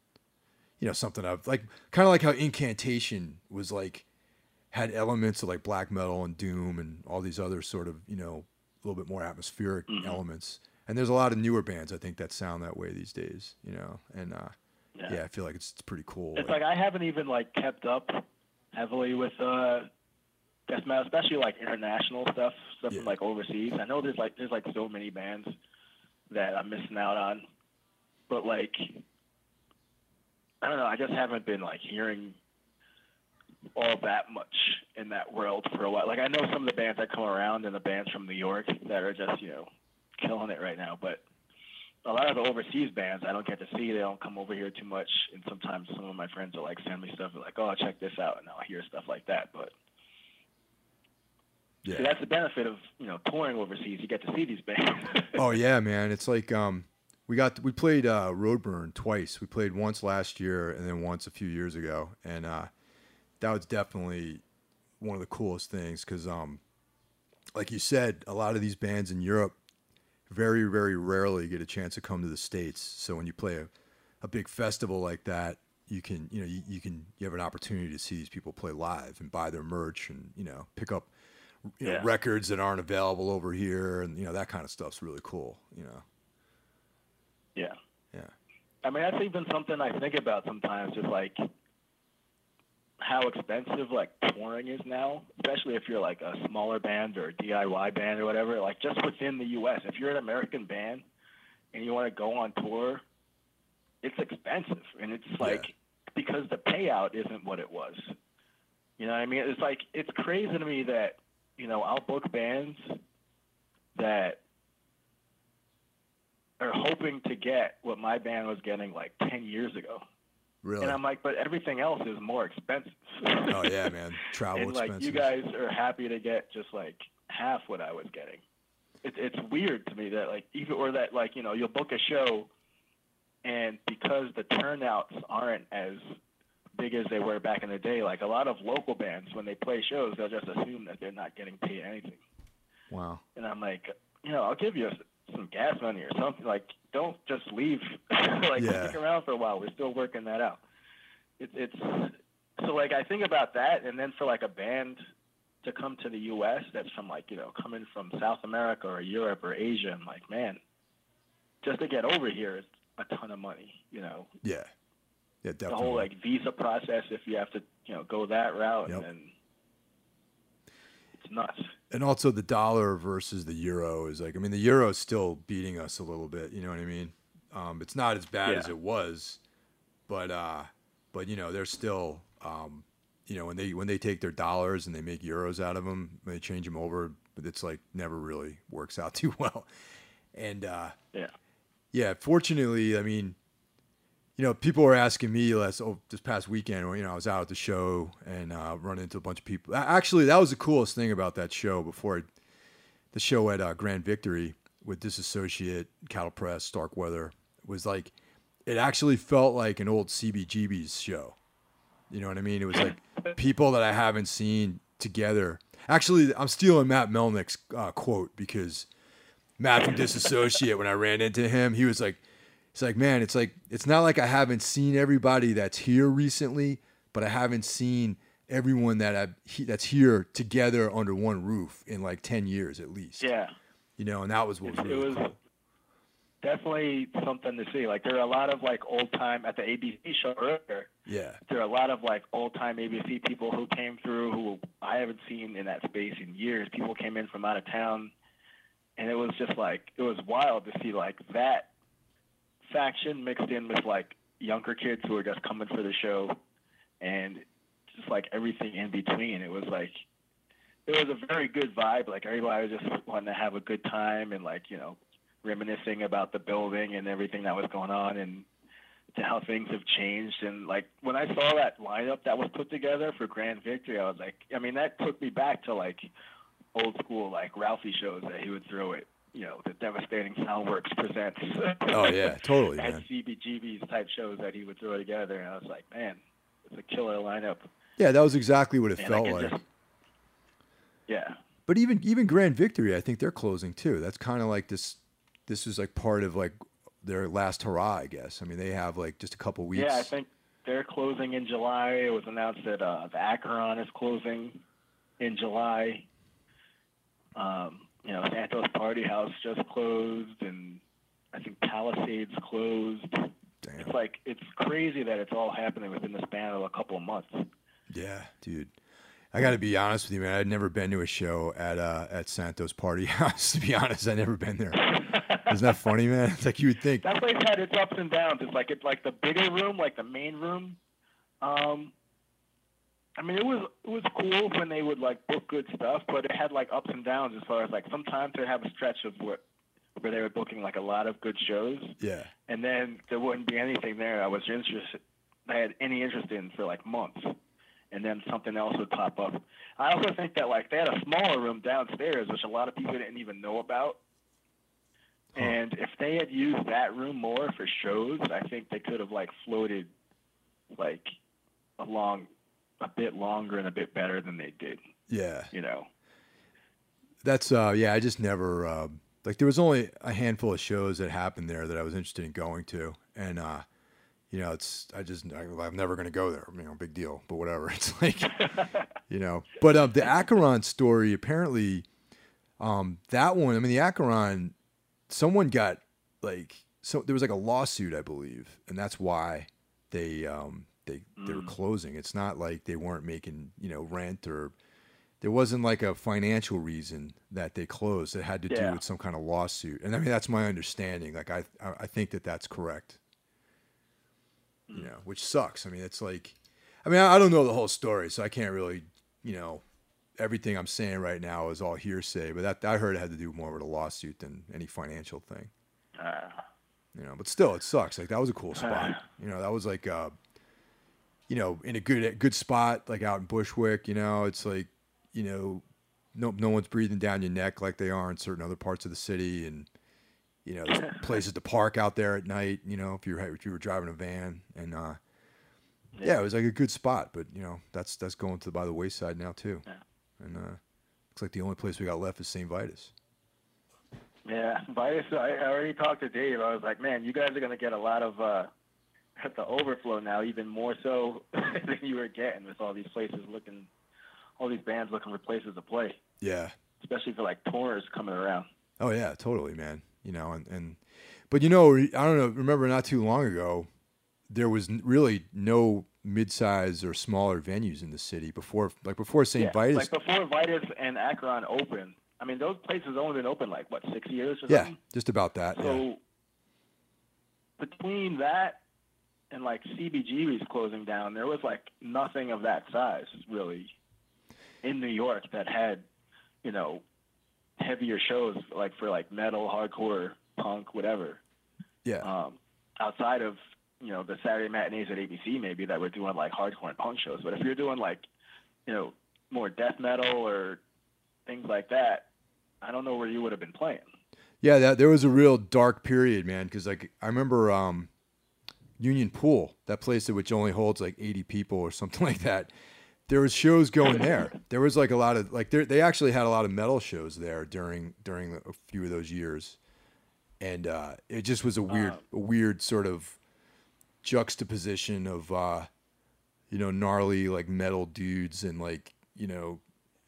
you know, something I've like kind of like how Incantation was like had elements of like black metal and doom and all these other sort of you know a little bit more atmospheric Mhm. elements. And there's a lot of newer bands I think that sound that way these days, you know. And uh, yeah. I feel like it's, it's pretty cool. It's like I haven't even like kept up heavily with uh death metal, especially like international stuff, stuff Yeah. from like overseas. I know there's like there's like so many bands that I'm missing out on, but like I don't know. I just haven't been like hearing all that much in that world for a while. Like I know some of the bands that come around and the bands from New York that are just you know killing it right now, but a lot of the overseas bands I don't get to see. They don't come over here too much, and sometimes some of my friends will like send me stuff like, "Oh, check this out," and I'll hear stuff like that. But yeah. see, that's the benefit of you know touring overseas. You get to see these bands. oh yeah, man. It's like um, we got we played uh, Roadburn twice. We played once last year and then once a few years ago, and uh, that was definitely one of the coolest things because um, like you said, a lot of these bands in Europe very very rarely get a chance to come to the states. So when you play a, a big festival like that, you can you know you, you can you have an opportunity to see these people play live and buy their merch and you know pick up you know Yeah. records that aren't available over here and you know that kind of stuff's really cool. You know. yeah. Yeah. I mean, that's even something I think about sometimes. Just like how expensive like touring is now, especially if you're like a smaller band or a DIY band or whatever. Like just within the U.S., if you're an American band and you want to go on tour, it's expensive, and it's like Yeah. because the payout isn't what it was. You know what I mean? It's like it's crazy to me that you know I'll book bands that are hoping to get what my band was getting like ten years ago. Really? And I'm like, but everything else is more expensive. oh yeah, man. Travel and like you guys are happy to get just like half what I was getting. It's it's weird to me that like even or that like you know you'll book a show, and because the turnouts aren't as big as they were back in the day, like a lot of local bands when they play shows, they'll just assume that they're not getting paid anything. wow. And I'm like, you know, I'll give you some gas money or something. Like, don't just leave. like, Yeah. stick around for a while. We're still working that out. It's it's so like I think about that, and then for like a band to come to the U.S. that's from like you know coming from South America or Europe or Asia, I'm like, man, just to get over here is a ton of money. You know, Yeah. Yeah, definitely. the whole like visa process if you have to you know go that route, Yep. and then it's nuts. and also the dollar versus the euro is like I mean the euro is still beating us a little bit. You know what I mean? Um, it's not as bad as it was, but uh, but you know they're still um, you know when they when they take their dollars and they make euros out of them, they change them over, but it's like never really works out too well. And uh, Yeah. yeah, fortunately, I mean, you know, people were asking me last oh, this past weekend. You know, I was out at the show and uh, run into a bunch of people. Actually, that was the coolest thing about that show. Before I, the show at uh, Grand Victory with Disassociate, Cattle Press, Starkweather was like, it actually felt like an old CBGB's show. You know what I mean? It was like people that I haven't seen together. Actually, I'm stealing Matt Melnick's uh, quote because Matt from Disassociate, when I ran into him, he was like, "It's like, man, it's like it's not like I haven't seen everybody that's here recently, but I haven't seen everyone that I he, that's here together under one roof in like ten years at least. Yeah. You know, and that was what was It was cool. definitely something to see. Like there are a lot of like old time at the ABC show earlier. Yeah, There are a lot of like old time ABC people who came through who I haven't seen in that space in years. People came in from out of town, and it was just like it was wild to see like that faction mixed in with like younger kids who were just coming for the show, and just like everything in between. It was like it was a very good vibe. Like everybody was just wanting to have a good time and like you know reminiscing about the building and everything that was going on and to how things have changed. And like when I saw that lineup that was put together for Grand Victory, I was like, I mean, that took me back to like old school like Ralphie shows that he would throw it. You know, the Devastating Soundworks presents. Oh yeah, totally, At man. CBGB's type shows that he would throw together, and I was like, man, it's a killer lineup. Yeah, that was exactly what it I felt like. just- yeah. But even even Grand Victory, I think they're closing too. That's kind of like this. This is like part of like their last hurrah, I guess. I mean, they have like just a couple weeks. Yeah, I think they're closing in July. It was announced that uh, the Acheron is closing in July. Um, you know, Santos Party House just closed, and I think Palisades closed. Damn. It's like it's crazy that it's all happening within the span of a couple of months. Yeah, dude. I got to be honest with you, man. I'd never been to a show at uh, at Santos Party House. To be honest, I never been there. Isn't that funny, man? It's like you would think. That place had its ups and downs. It's like it's like the bigger room, like the main room. Um, I mean, it was it was cool when they would like book good stuff, but it had like ups and downs as far as like sometimes they'd have a stretch of where where they were booking like a lot of good shows, Yeah, and then there wouldn't be anything there I was interested I had any interest in for like months, and then something else would pop up. I also think that like they had a smaller room downstairs, which a lot of people didn't even know about. Huh. And if they had used that room more for shows, I think they could have like floated like along a bit longer and a bit better than they did. yeah. You know. That's uh, yeah. I just never uh, like. There was only a handful of shows that happened there that I was interested in going to, and uh, you know, it's I just I, I'm never going to go there. You know, big deal, but whatever. It's like you know. But um, the Acheron story apparently, um, that one. I mean, the Acheron, someone got like so there was like a lawsuit, I believe, and that's why they um, they they were Mm. closing. It's not like they weren't making you know rent or there wasn't like a financial reason that they closed. It had to do with some kind of lawsuit, and I mean that's my understanding. Like I I think that that's correct. You Mm. know, which sucks. I mean, it's like, I mean, I I don't know the whole story, so I can't really, you know, everything I'm saying right now is all hearsay. But that I heard it had to do more with a lawsuit than any financial thing. Uh, You know, but still, it sucks. Like that was a cool spot. You know, that was like, uh, you know, in a good good spot, like out in Bushwick. You know, it's like, you know, no no one's breathing down your neck like they are in certain other parts of the city, and you know, places to park out there at night. You know, if you were if you were driving a van, and uh, yeah. it was like a good spot. But you know, that's that's going to by the wayside now too. Yeah. And uh, looks like the only place we got left is St. Vitus. yeah, Vitus. I I already talked to Dave. I was like, man, you guys are gonna get a lot of uh, at the overflow now, even more so than you were getting with all these places looking, all these bands looking for places to play, Yeah. especially for like tours coming around. Oh yeah, totally, man. You know, and, and but you know, I don't know. Remember, not too long ago, there was really no mid-size or smaller venues in the city before, like before St. yeah, Vitus. like before Vitus and Acheron opened. I mean, those places only been open like what six years or yeah, something. just about that. So yeah. between that and like CBGB's closing down, there was like nothing of that size really in New York that had, you know, heavier shows like for like metal, hardcore, punk, whatever. Yeah. Um, outside of you know the Saturday matinees at ABC maybe that were doing like hardcore and punk shows, but if you're doing like, you know, more death metal or things like that, I don't know where you would have been playing. Yeah, that there was a real dark period, man. Because like I remember um, Union Pool, that place which only holds like eighty people or something like that. There was shows going there. There was like a lot of like they actually had a lot of metal shows there during during a few of those years, and uh, it just was a weird Uh. a weird sort of juxtaposition of uh, you know gnarly like metal dudes and like you know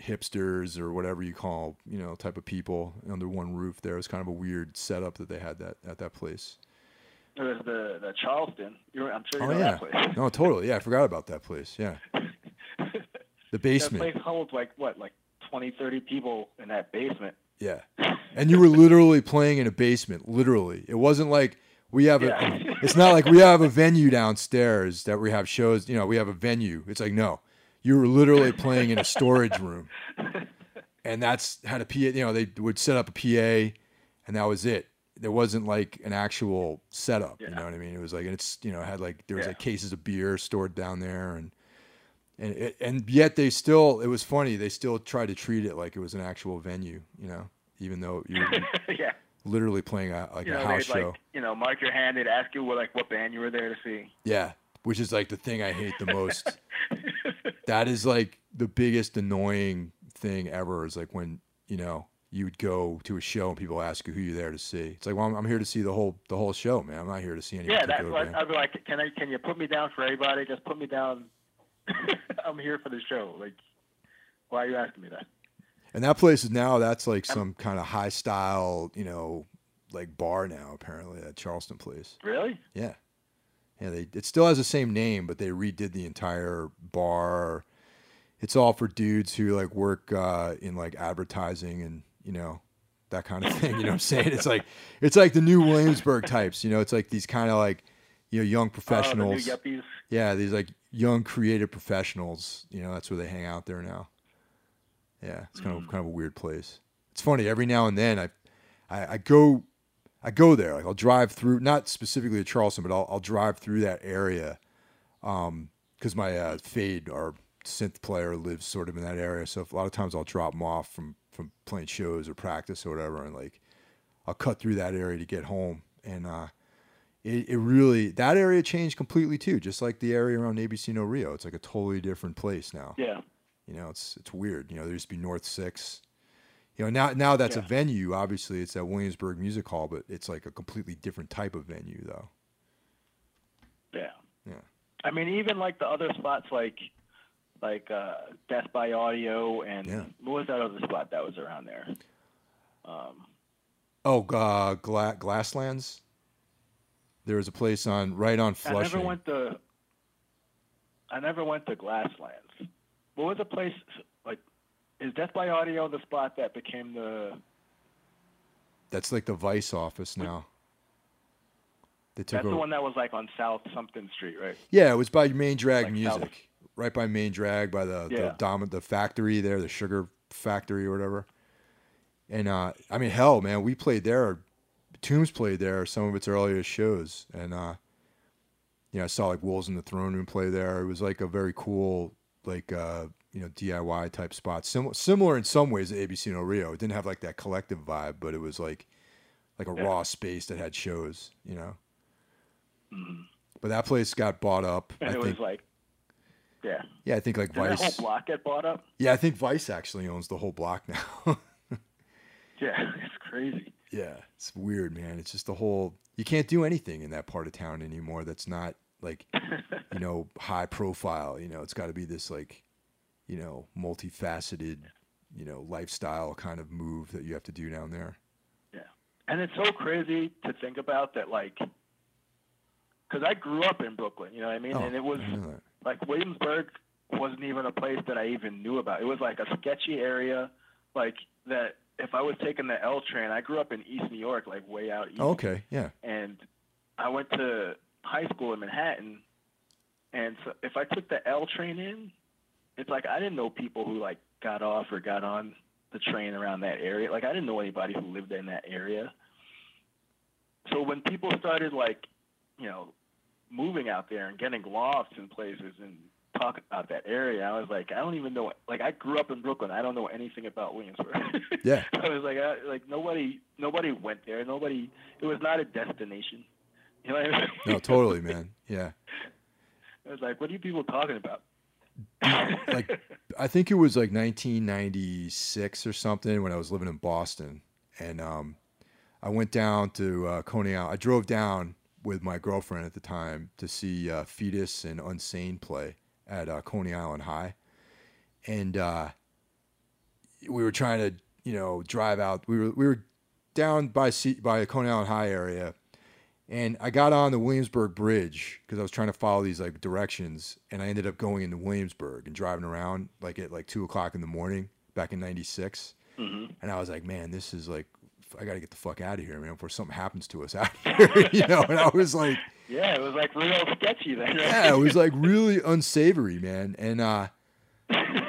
hipsters or whatever you call you know type of people under one roof there it was kind of a weird setup that they had that at that place There was the the Charleston. You're, I'm sure you oh know yeah that place. no totally yeah i forgot about that place yeah the basement. That place holds like what, like 20, 30 people in that basement. yeah and you were literally playing in a basement literally it wasn't like we have a Yeah. it's not like we have a venue downstairs that we have shows you know we have a venue it's like no you were literally playing in a storage room and that's had a PA. You know, they would set up a PA, and that was it. There wasn't like an actual setup. You know what I mean? It was like and it's you know had like there was Yeah. like cases of beer stored down there, and and it, and yet they still it was funny. They still tried to treat it like it was an actual venue. You know, even though you were yeah. literally playing a like You a house show. like, you know, mark your hand. They'd ask you what, like, what band you were there to see. Yeah, which is like the thing I hate the most. that is like the biggest annoying thing ever. Is like when you know you would go to a show and people ask you who you're there to see. It's like, well, I'm, I'm here to see the whole the whole show, man. I'm not here to see any yeah, that's what. I'd be like. Can I? Can you put me down for everybody? Just put me down. I'm here for the show. Like, why are you asking me that? And that place is now that's like some kind of high style, you know, like bar now. Apparently, that Charleston place. Really? Yeah, yeah. They it still has the same name, but they redid the entire bar. It's all for dudes who like work uh, in like advertising and you know that kind of thing. You know what I'm saying? It's like it's like the new Williamsburg types. You know, it's like these kind of like you know young professionals. Oh, the yeah, these like young creative professionals. You know, that's where they hang out there now. Yeah, it's kind of kind of a weird place. It's funny every now and then I, I, I go, I go there. Like I'll drive through, not specifically to Charleston, but I'll, I'll drive through that area, um, because my uh, fade our synth player lives sort of in that area. So a lot of times I'll drop them off from from playing shows or practice or whatever, and like I'll cut through that area to get home, and uh, it, it really that area changed completely too. Just like the area around ABC No Rio, it's like a totally different place now. Yeah. You know, it's it's weird. You know, there used to be North Six. You know, now now that's a venue. Obviously, it's at Williamsburg Music Hall, but it's like a completely different type of venue, though. Yeah. Yeah. I mean, even like the other spots, like like uh, Death by Audio, and Yeah. what was that other spot that was around there? Um, Oh, uh, Gla- Glasslands. There was a place on right on Flushing. I never went to. I never went to Glasslands. What was the place like? Is Death by Audio the spot that became the? That's like the Vice office now. They took That's over. the one that was like on South something Street, right? Yeah, it was by Main Drag like Music, South. Right by Main Drag, by the yeah. the, dom- the factory there, the sugar factory or whatever. And uh, I mean, hell, man, we played there. Tombs played there some of its earliest shows, and uh, you know, I saw like Wolves in the Throne Room play there. It was like a very cool, like uh, you know, DIY type spot. Similar, similar in some ways to ABC No Rio. It didn't have like that collective vibe, but it was like like a yeah. raw space that had shows. You know. Mm-hmm. But that place got bought up. And I it think, was like, yeah. Yeah, I think like Did Vice. The whole block get bought up. Yeah, I think Vice actually owns the whole block now. yeah, it's crazy. Yeah, it's weird, man. It's just the whole. You can't do anything in that part of town anymore. That's not like, you know, high profile. You know, it's got to be this like, you know, multifaceted, you know, lifestyle kind of move that you have to do down there. Yeah, and it's so crazy to think about that, like because I grew up in Brooklyn, you know what I mean? Oh, and it was like Williamsburg wasn't even a place that I even knew about. It was like a sketchy area, like that. If I was taking the L train, I grew up in East New York, like way out east. okay, yeah. And I went to high school in Manhattan, and so if I took the L train in, it's like I didn't know people who like got off or got on the train around that area. Like I didn't know anybody who lived in that area. So when people started like you know, moving out there and getting lost in places and talking about that area, I was like, I don't even know. Like, I grew up in Brooklyn. I don't know anything about Williamsburg. Yeah. I was like, I, like nobody, nobody went there. Nobody. It was not a destination. You know what I mean? No, totally, man. Yeah. I was like, what are you people talking about? like, I think it was like 1996 or something when I was living in Boston, and um, I went down to uh, Coney Island. I drove down with my girlfriend at the time to see uh, Foetus and Unsane play at uh, Coney Island High, and uh, we were trying to you know drive out. We were we were down by C- by Coney Island High area, and I got on the Williamsburg Bridge because I was trying to follow these like directions, and I ended up going into Williamsburg and driving around like at like two o'clock in the morning back in '96. Mm-hmm. And I was like, man, this is like I got to get the fuck out of here, man, before something happens to us out here, you know. And I was like, yeah, it was like real sketchy then. Right? Yeah, it was like really unsavory, man. And uh,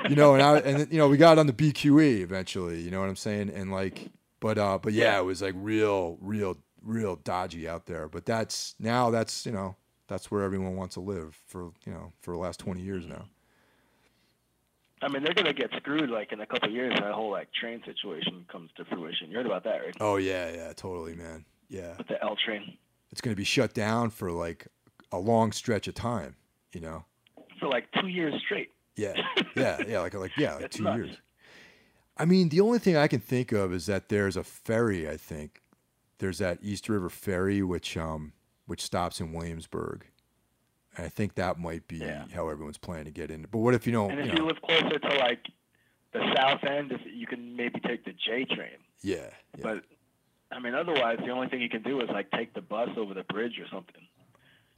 you know, and I and you know, we got on the BQE eventually. You know what I'm saying? And like, but uh, but yeah, it was like real, real, real dodgy out there. But that's now that's you know that's where everyone wants to live for you know for the last 20 years now. I mean, they're gonna get screwed like in a couple years. That whole like train situation comes to fruition. You heard about that, right? Oh yeah, yeah, totally, man. Yeah. With the L train. It's gonna be shut down for like a long stretch of time. You know. For like two years straight. Yeah, yeah, yeah. Like like yeah, like two nuts. years. I mean, the only thing I can think of is that there's a ferry. I think there's that East River ferry, which um which stops in Williamsburg and I think that might be yeah. how everyone's planning to get in. But what if you don't? And if you, know, you live closer to like the south end, you can maybe take the J train. Yeah, yeah. But I mean, otherwise, the only thing you can do is like take the bus over the bridge or something.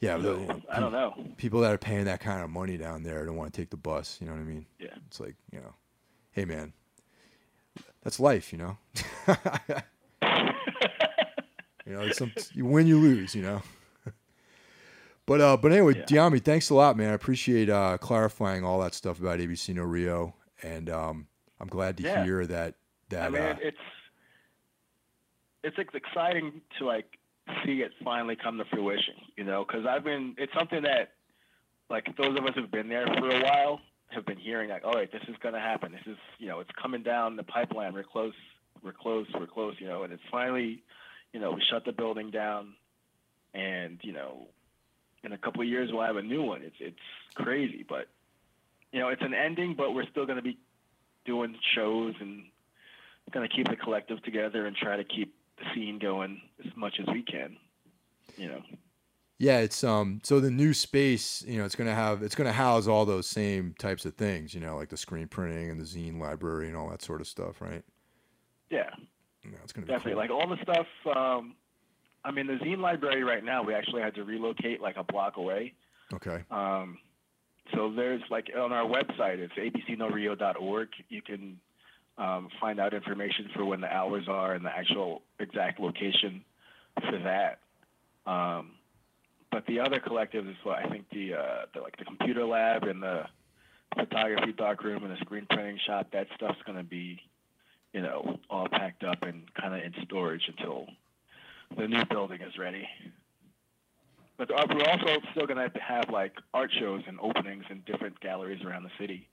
Yeah, so, I don't know. People that are paying that kind of money down there don't want to take the bus. You know what I mean? Yeah. It's like you know, hey man, that's life. You know. you know, some, you win, you lose. You know. But uh, but anyway, yeah. Dyami, thanks a lot, man. I appreciate uh, clarifying all that stuff about ABC No Rio, and um, I'm glad to yeah. hear that. That I mean, uh, it's it's exciting to like see it finally come to fruition, you know, because I've been it's something that like those of us who've been there for a while have been hearing like, all right, this is going to happen. This is you know, it's coming down the pipeline. We're close. We're close. We're close. You know, and it's finally, you know, we shut the building down, and you know, in a couple of years we'll have a new one. It's it's crazy, but you know it's an ending, but we're still going to be doing shows and going to keep the collective together and try to keep the scene going as much as we can. You know. Yeah, it's um so the new space, you know, it's gonna have it's gonna house all those same types of things, you know, like the screen printing and the zine library and all that sort of stuff, right? Yeah. Yeah, it's gonna be definitely cool. like all the stuff um, I mean, the zine library right now, we actually had to relocate like a block away. Okay. Um, so there's like on our website, it's abcnorio.org. You can um, find out information for when the hours are and the actual exact location for that. Um, but the other collectives is what I think the, uh, the like the computer lab and the photography darkroom and the screen printing shop. That stuff's going to be, you know, all packed up and kind of in storage until the new building is ready. But uh, we're also still going to have like art shows and openings in different galleries around the city,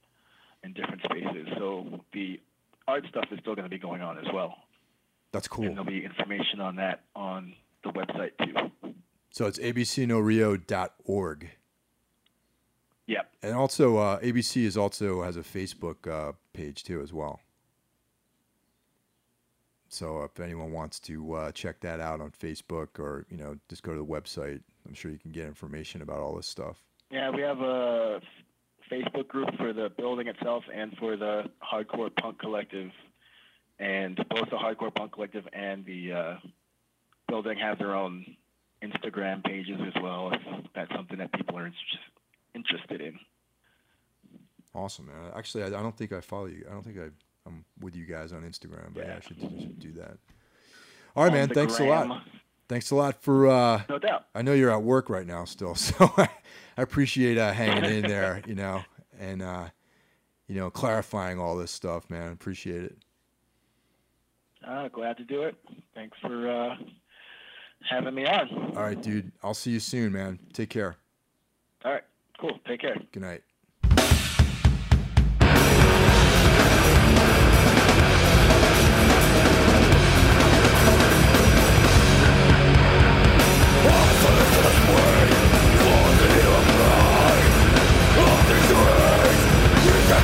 in different spaces. So the art stuff is still going to be going on as well. That's cool. And there'll be information on that on the website too. So it's abcnorio.org. Yep. And also, uh, ABC is also has a Facebook uh, page too as well. So if anyone wants to uh, check that out on Facebook or you know just go to the website, I'm sure you can get information about all this stuff. Yeah, we have a Facebook group for the building itself and for the Hardcore Punk Collective, and both the Hardcore Punk Collective and the uh, building have their own Instagram pages as well. If that's something that people are interested in. Awesome, man. Actually, I, I don't think I follow you. I don't think I, I'm with you guys on Instagram, but yeah, I should, should do that. All right, on man. Thanks gram. a lot. Thanks a lot for. Uh, no doubt. I know you're at work right now still, so I, I appreciate uh, hanging in there, you know, and uh, you know, clarifying all this stuff, man. Appreciate it. Uh, glad to do it. Thanks for uh, having me on. All right, dude. I'll see you soon, man. Take care. All right. Cool. Take care. Good night.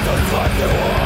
the fuck you are